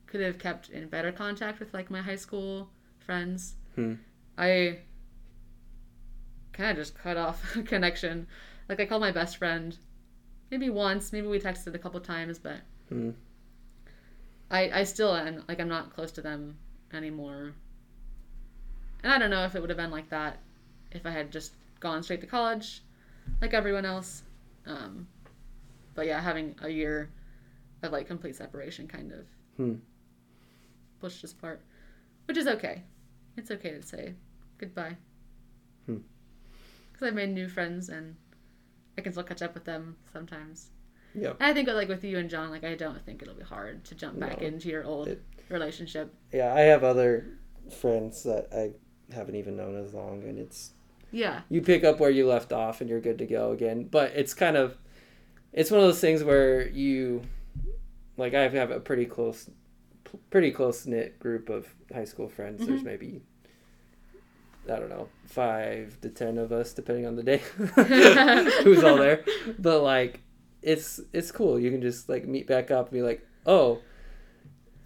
A: could have kept in better contact with like my high school friends.
C: Hmm.
A: I kind of just cut off [LAUGHS] a connection. Like I called my best friend maybe once, maybe we texted a couple times, but
C: Hmm.
A: I I still am like I'm not close to them anymore. And I don't know if it would have been like that if I had just gone straight to college like everyone else. Um but yeah, having a year of like complete separation kind of
C: Hmm.
A: pushed us apart, which is okay. It's okay to say goodbye.
C: Hmm.
A: Cuz I've made new friends and I can still catch up with them sometimes.
C: Yeah.
A: And I think like with you and John, like I don't think it'll be hard to jump back
C: No.
A: into your old
C: It-
A: relationship.
C: Yeah, I have other friends that I haven't even known as long, and it's
A: Yeah.
C: you pick up where you left off, and you're good to go again. But it's kind of, it's one of those things where you, like, I have a pretty close, pretty close knit group of high school friends. There's
A: Mhm.
C: maybe, I don't know, five to ten of us, depending on the day, [LAUGHS] who's all there. But like, it's it's cool. You can just like meet back up and be like, oh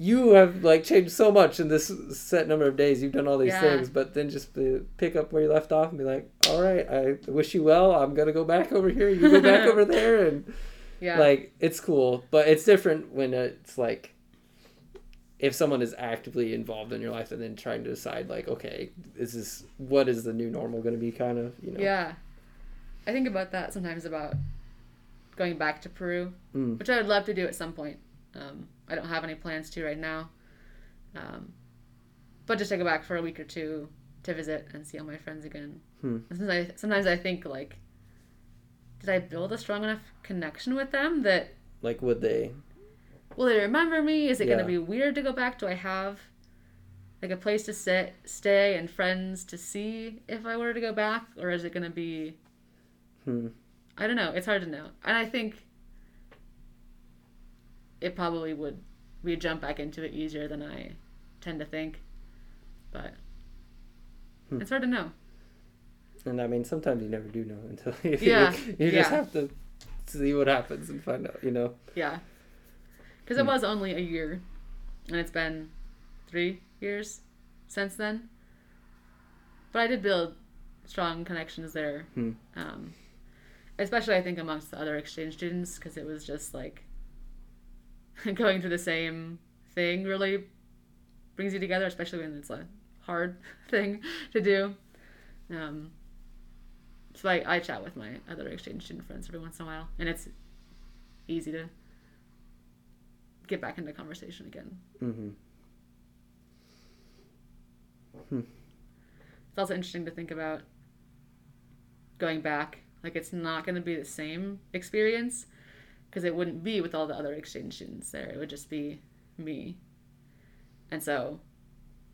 C: you have like changed so much in this set number of days. You've done all these
A: Yeah.
C: things, but then just uh, pick up where you left off and be like, "All right, I wish you well. I'm gonna go back over here. You go back [LAUGHS] over there." And
A: Yeah.
C: like, it's cool, but it's different when it's like if someone is actively involved in your life and then trying to decide like, okay, this is this what is the new normal gonna be? Kind of, you know.
A: Yeah. I think about that sometimes about going back to Peru,
C: Mm.
A: which I would love to do at some point. Um, I don't have any plans to right now. Um, but just to go back for a week or two to visit and see all my friends again.
C: Hmm.
A: Sometimes I, sometimes I think like, did I build a strong enough connection with them that
C: Like, would they?
A: Will they remember me? Is it
C: Yeah.
A: gonna be weird to go back? Do I have like a place to sit, stay, and friends to see if I were to go back, or is it gonna be?
C: Hmm.
A: I don't know. It's hard to know, and I think it probably would. We jump back into it easier than I tend to think, but
C: Hmm.
A: it's hard to know.
C: And I mean, sometimes you never do know until [LAUGHS] you,
A: Yeah,
C: you just
A: yeah.
C: have to see what happens and find out. You know.
A: Yeah, because it
C: Hmm.
A: was only a year, and it's been three years since then. But I did build strong connections there,
C: Hmm.
A: um, especially I think amongst the other exchange students, because it was just like [LAUGHS] going through the same thing really brings you together, especially when it's a hard [LAUGHS] thing to do. Um, so I, I chat with my other exchange student friends every once in a while, and it's easy to get back into conversation again.
C: Mm-hmm.
A: It's also interesting to think about going back. Like, it's not going to be the same experience because it wouldn't be with all the other exchange students there. It would just be me. And so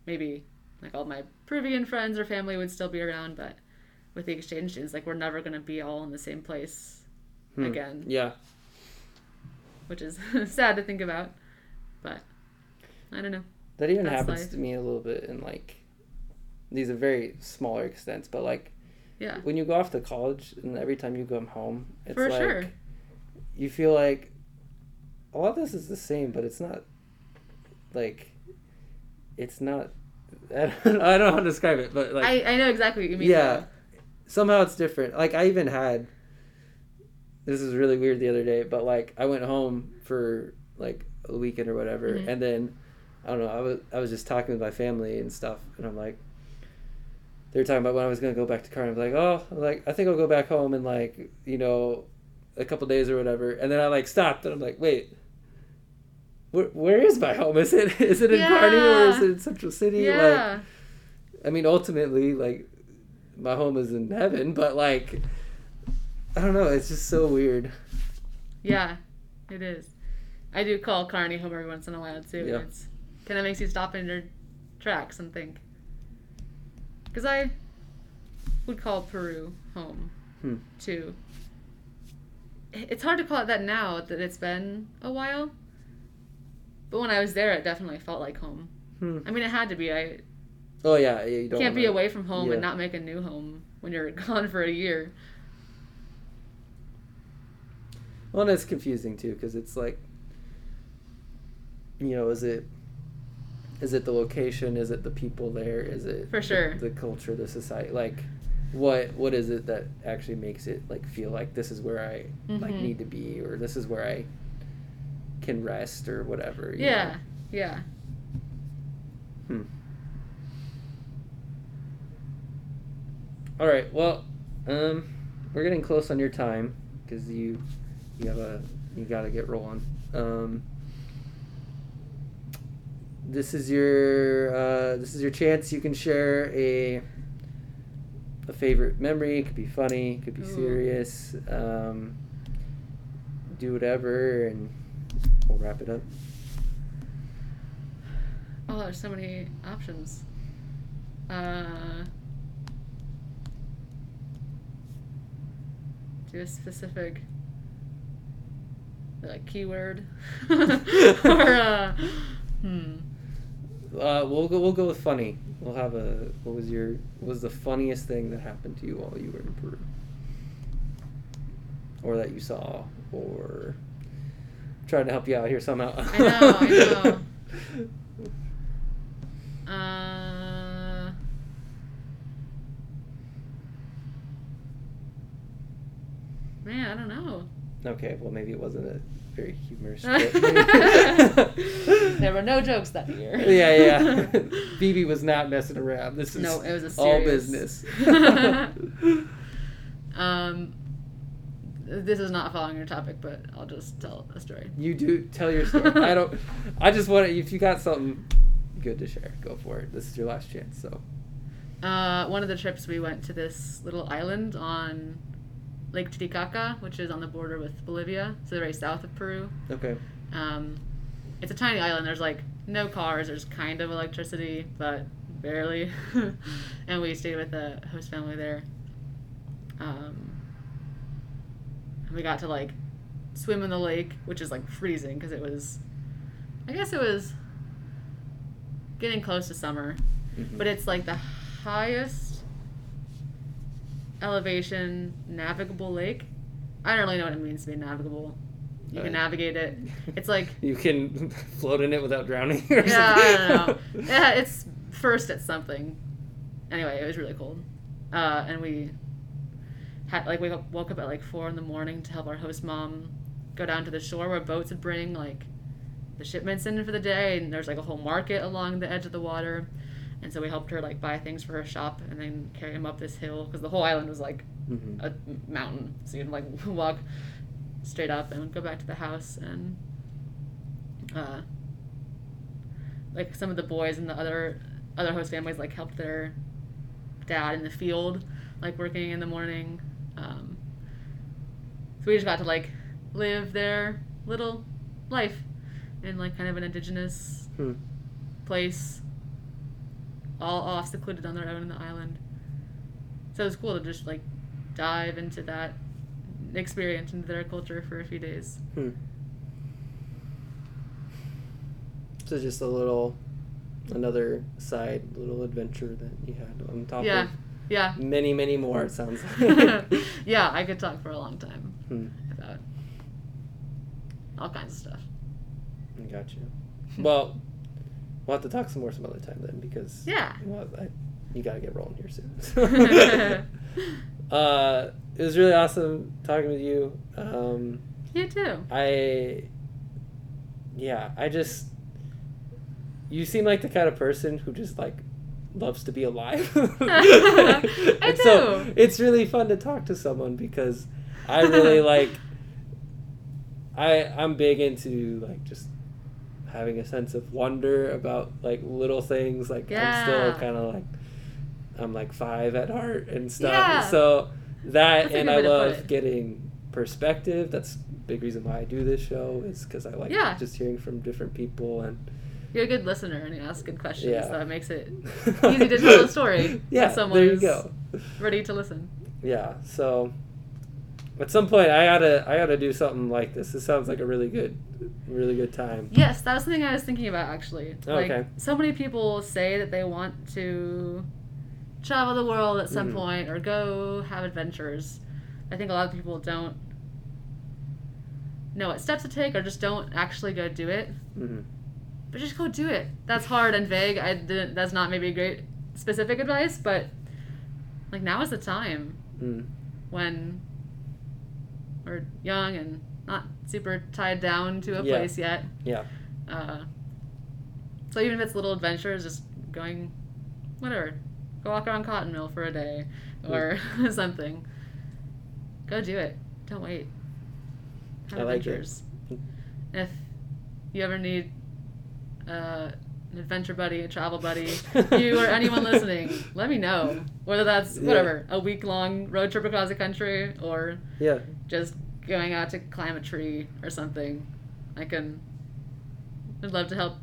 A: maybe like all my Peruvian friends or family would still be around, but with the exchange students, like, we're never going to be all in the same place
C: Hmm.
A: again,
C: Yeah.
A: Which is [LAUGHS] sad to think about. But I don't know.
C: That even
A: That's
C: happens
A: life.
C: to me a little bit in like these are very smaller extents, but like
A: Yeah.
C: when you go off to college and every time you come home, it's
A: For
C: like
A: sure.
C: you feel like a lot of this is the same, but it's not like it's not. [LAUGHS] I don't, I don't know how to describe it, but like
A: I, I know exactly what you mean.
C: yeah, somehow it's different. Like I even had this is really weird the other day, but like I went home for like a weekend or whatever,
A: Mhm.
C: and then I don't know. I was I was just talking with my family and stuff, and I'm like. They were talking about when I was gonna go back to car. and I'm like, oh, I'm like I think I'll go back home in like you know, a couple days or whatever. And then I like stopped and I'm like, wait, where, where is my home? Is it is it in Kearney or is it in Central City? Like, I mean, ultimately, like, my home is in heaven, but like, I don't know. It's just so weird.
A: Yeah, it is. I do call Kearney home every once in a while too.
C: Yeah.
A: It's kind of makes you stop in your tracks and think. Because I would call Peru home
C: Hmm.
A: too. It's hard to call it that now that it's been a while. But when I was there, it definitely felt like home.
C: Hmm.
A: I mean, it had to be. I
C: Oh yeah, you don't
A: can't be away from home
C: yeah.
A: and not make a new home when you're [LAUGHS] gone for a year.
C: Well, and it's confusing too because it's like, you know, is it, is it the location? Is it the people there? Is it
A: For
C: the-
A: sure.
C: the, culture, the society? Like, what what is it that actually makes it like feel like this is where I like
A: Mhm.
C: need to be, or this is where I can rest, or whatever?
A: Yeah,
C: know?
A: yeah.
C: Hmm. All right. Well, um, we're getting close on your time because you you have a you got to get rolling. Um, this is your uh, this is your chance. You can share a a favorite memory. It could be funny. It could be
A: Ooh.
C: serious. Um, do whatever, and we'll wrap it up.
A: Oh, there's so many options. Uh, do a specific like keyword [LAUGHS] or uh, hmm.
C: Uh, we'll go. We'll go with funny. We'll have a. What was your? What was the funniest thing that happened to you while you were in Peru, or that you saw, or trying to help you out here somehow?
A: I know, I [LAUGHS] Uh, man, I don't know.
C: Okay. Well, maybe it wasn't a very humorous. [LAUGHS] Trip. [LAUGHS]
A: There were no jokes that year.
C: yeah, yeah. [LAUGHS] Phoebe was not messing around. This is
A: No, it was a
C: all business.
A: Um, this is not following your topic, but I'll just tell a story.
C: you do tell your story. I don't. I just want to. if you got something good to share, go for it. This is your last chance. So.
A: Uh, one of the trips we went to this little island on Lake Titicaca, which is on the border with Bolivia, so very south of Peru.
C: Okay.
A: Um, it's a tiny island. There's like no cars. There's kind of electricity, but barely. [LAUGHS] and we stayed with a host family there. Um, and we got to like swim in the lake, which is like freezing because it was, I guess it was getting close to summer,
C: Mhm.
A: but it's like the highest elevation navigable lake. I don't really know what it means to be navigable. You can
C: Uh,
A: navigate it. It's like [LAUGHS]
C: you can [LAUGHS] float in it without drowning. Or
A: yeah, I don't know. [LAUGHS] Yeah, it's first at something. Anyway, it was really cold, uh, and we had like we woke up at like four in the morning to help our host mom go down to the shore where boats would bring like the shipments in for the day, and there's like a whole market along the edge of the water, and so we helped her like buy things for her shop and then carry them up this hill because the whole island was like
C: Mhm.
A: a mountain, so you'd like [LAUGHS] walk straight up and go back to the house and uh, like some of the boys and the other other host families like helped their dad in the field, like working in the morning. Um, so we just got to like live their little life in like kind of an indigenous
C: Hmm.
A: place, all off secluded on their own in the island. So it was cool to just like dive into that experience into their culture for a few days.
C: Hmm. So just a little, another side little adventure that you had on top
A: Yeah.
C: of
A: Yeah.
C: many, many more. It sounds [LAUGHS] like.
A: yeah, I could talk for a long time
C: Hmm,
A: about all kinds of stuff.
C: I got you. [LAUGHS] Well, we'll have to talk some more some other time then because
A: Yeah.
C: well, I, you gotta get rolling here soon. [LAUGHS] [LAUGHS] uh, it was really awesome talking with you. Um,
A: You too.
C: I, yeah, I just, you seem like the kind of person who just like loves to be alive. [LAUGHS]
A: I
C: And So
A: do.
C: it's really fun to talk to someone because I really like. I I'm big into like just having a sense of wonder about like little things. Like I'm still kind of like I'm like five at heart and stuff.
A: Yeah.
C: So that and I
A: way to put
C: love getting perspective. That's big reason why I do this show is because I like
A: Yeah.
C: just hearing from different people and
A: You're a good listener and you ask good questions,
C: Yeah.
A: so it makes it [LAUGHS] easy to tell a story
C: Yeah,
A: someone
C: there you go.
A: ready to listen.
C: Yeah. So at some point I gotta I gotta do something like this. This sounds like a really good really good time.
A: Yes, that was something I was thinking about actually. Like,
C: Okay.
A: so many people say that they want to travel the world at some
C: Mhm.
A: point or go have adventures. I think a lot of people don't know what steps to take or just don't actually go do it.
C: hmm
A: But just go do it. That's hard and vague. I didn't. That's not maybe great specific advice, but like now is the time
C: Mm.
A: when we're young and not super tied down to a
C: Yeah.
A: place yet.
C: Yeah.
A: Uh, so even if it's little adventures, just going, whatever, go walk around Cotton Mill for a day or [LAUGHS] something. Go do it. Don't wait. Have
C: I like it.
A: If you ever need uh, an adventure buddy, a travel buddy, [LAUGHS] you or anyone listening, let me know. Whether that's
C: Yeah.
A: whatever, a week long road trip across the country or
C: Yeah.
A: just going out to climb a tree or something. I can. I'd love to help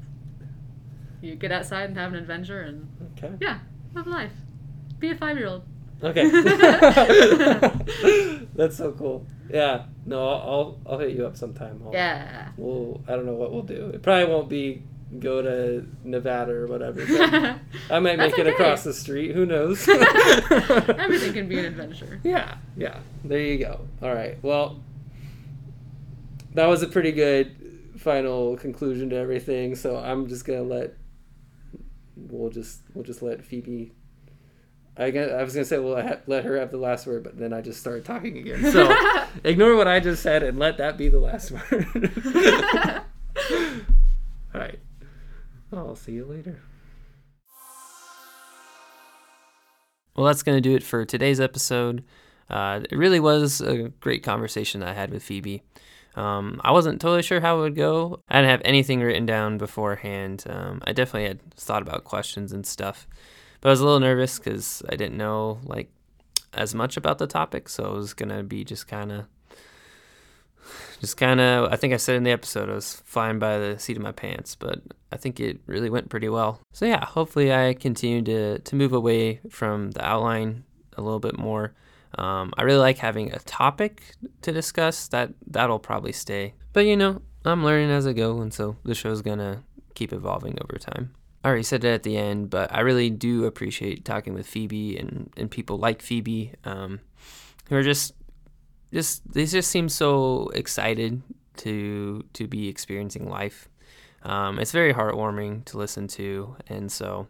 A: you get outside and have an adventure and
C: Okay.
A: yeah, live life. Be a five year old.
C: Okay. [LAUGHS] [LAUGHS] That's so cool. Yeah. No, I'll I'll, I'll hit you up sometime. I'll,
A: Yeah.
C: We'll I don't know what we'll do. It probably won't be go to Nevada or whatever. [LAUGHS] I might make it
A: okay.
C: across the street. Who knows? [LAUGHS]
A: Everything can be an adventure. [LAUGHS]
C: Yeah, yeah. There you go. All right. Well, that was a pretty good final conclusion to everything. So I'm just gonna let we'll just we'll just let Phoebe. I guess, I was gonna say we'll ha- let her have the last word, but then I just started talking again. So ignore what I just said and let that be the last word. All right. I'll see you later. Well, that's going to do it for today's episode. Uh, it really was a great conversation I had with Phoebe. Um, I wasn't totally sure how it would go. I didn't have anything written down beforehand. Um, I definitely had thought about questions and stuff, but I was a little nervous because I didn't know like as much about the topic, so it was gonna be just kind of, just kind of. I think I said in the episode I was flying by the seat of my pants, but I think it really went pretty well. So yeah, hopefully I continue to to move away from the outline a little bit more. Um, I really like having a topic to discuss. That that'll probably stay. But you know, I'm learning as I go, and so the show's gonna keep evolving over time. I already said it at the end, but I really do appreciate talking with Phoebe and, and people like Phoebe, um, who are just just they just seem so excited to to be experiencing life. Um, it's very heartwarming to listen to, and so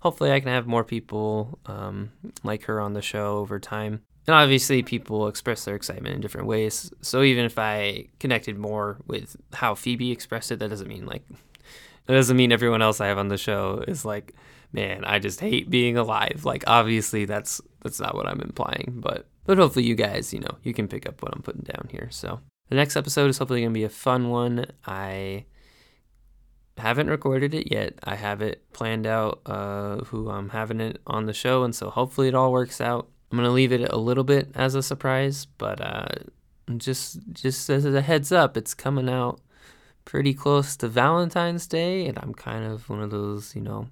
C: hopefully I can have more people um, like her on the show over time. And obviously, people express their excitement in different ways. So even if I connected more with how Phoebe expressed it, that doesn't mean like that doesn't mean everyone else I have on the show is like, man, I just hate being alive. Like obviously, that's that's not what I'm implying, but but hopefully you guys, you know, you can pick up what I'm putting down here. So the next episode is hopefully gonna be a fun one. I haven't recorded it yet. I have it planned out uh, who I'm having it on the show, and so hopefully it all works out. I'm gonna leave it a little bit as a surprise, but uh, just just as a heads up, it's coming out pretty close to Valentine's Day, and I'm kind of one of those, you know,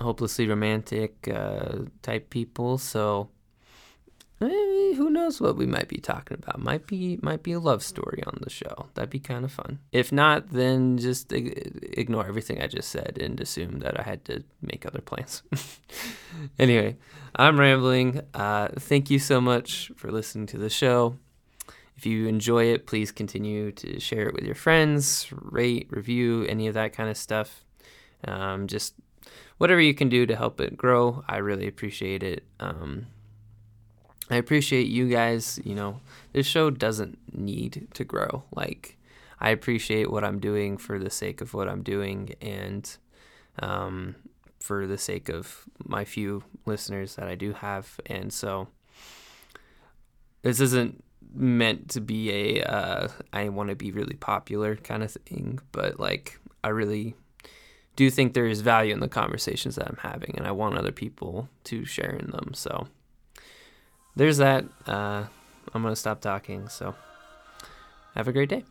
C: hopelessly romantic uh, type people. So Eh, who knows what we might be talking about? Might be might be a love story on the show. That'd be kind of fun. If not, then just ignore everything I just said and assume that I had to make other plans. [LAUGHS] anyway, I'm rambling. Uh, thank you so much for listening to the show. If you enjoy it, please continue to share it with your friends, rate, review, any of that kind of stuff. Um, just whatever you can do to help it grow, I really appreciate it. Um, I appreciate you guys. You know, this show doesn't need to grow. Like, I appreciate what I'm doing for the sake of what I'm doing and um, for the sake of my few listeners that I do have. And so, this isn't meant to be a uh, I want to be really popular kind of thing, but like, I really do think there is value in the conversations that I'm having, and I want other people to share in them. So, there's that. Uh, I'm going to stop talking. So, have a great day.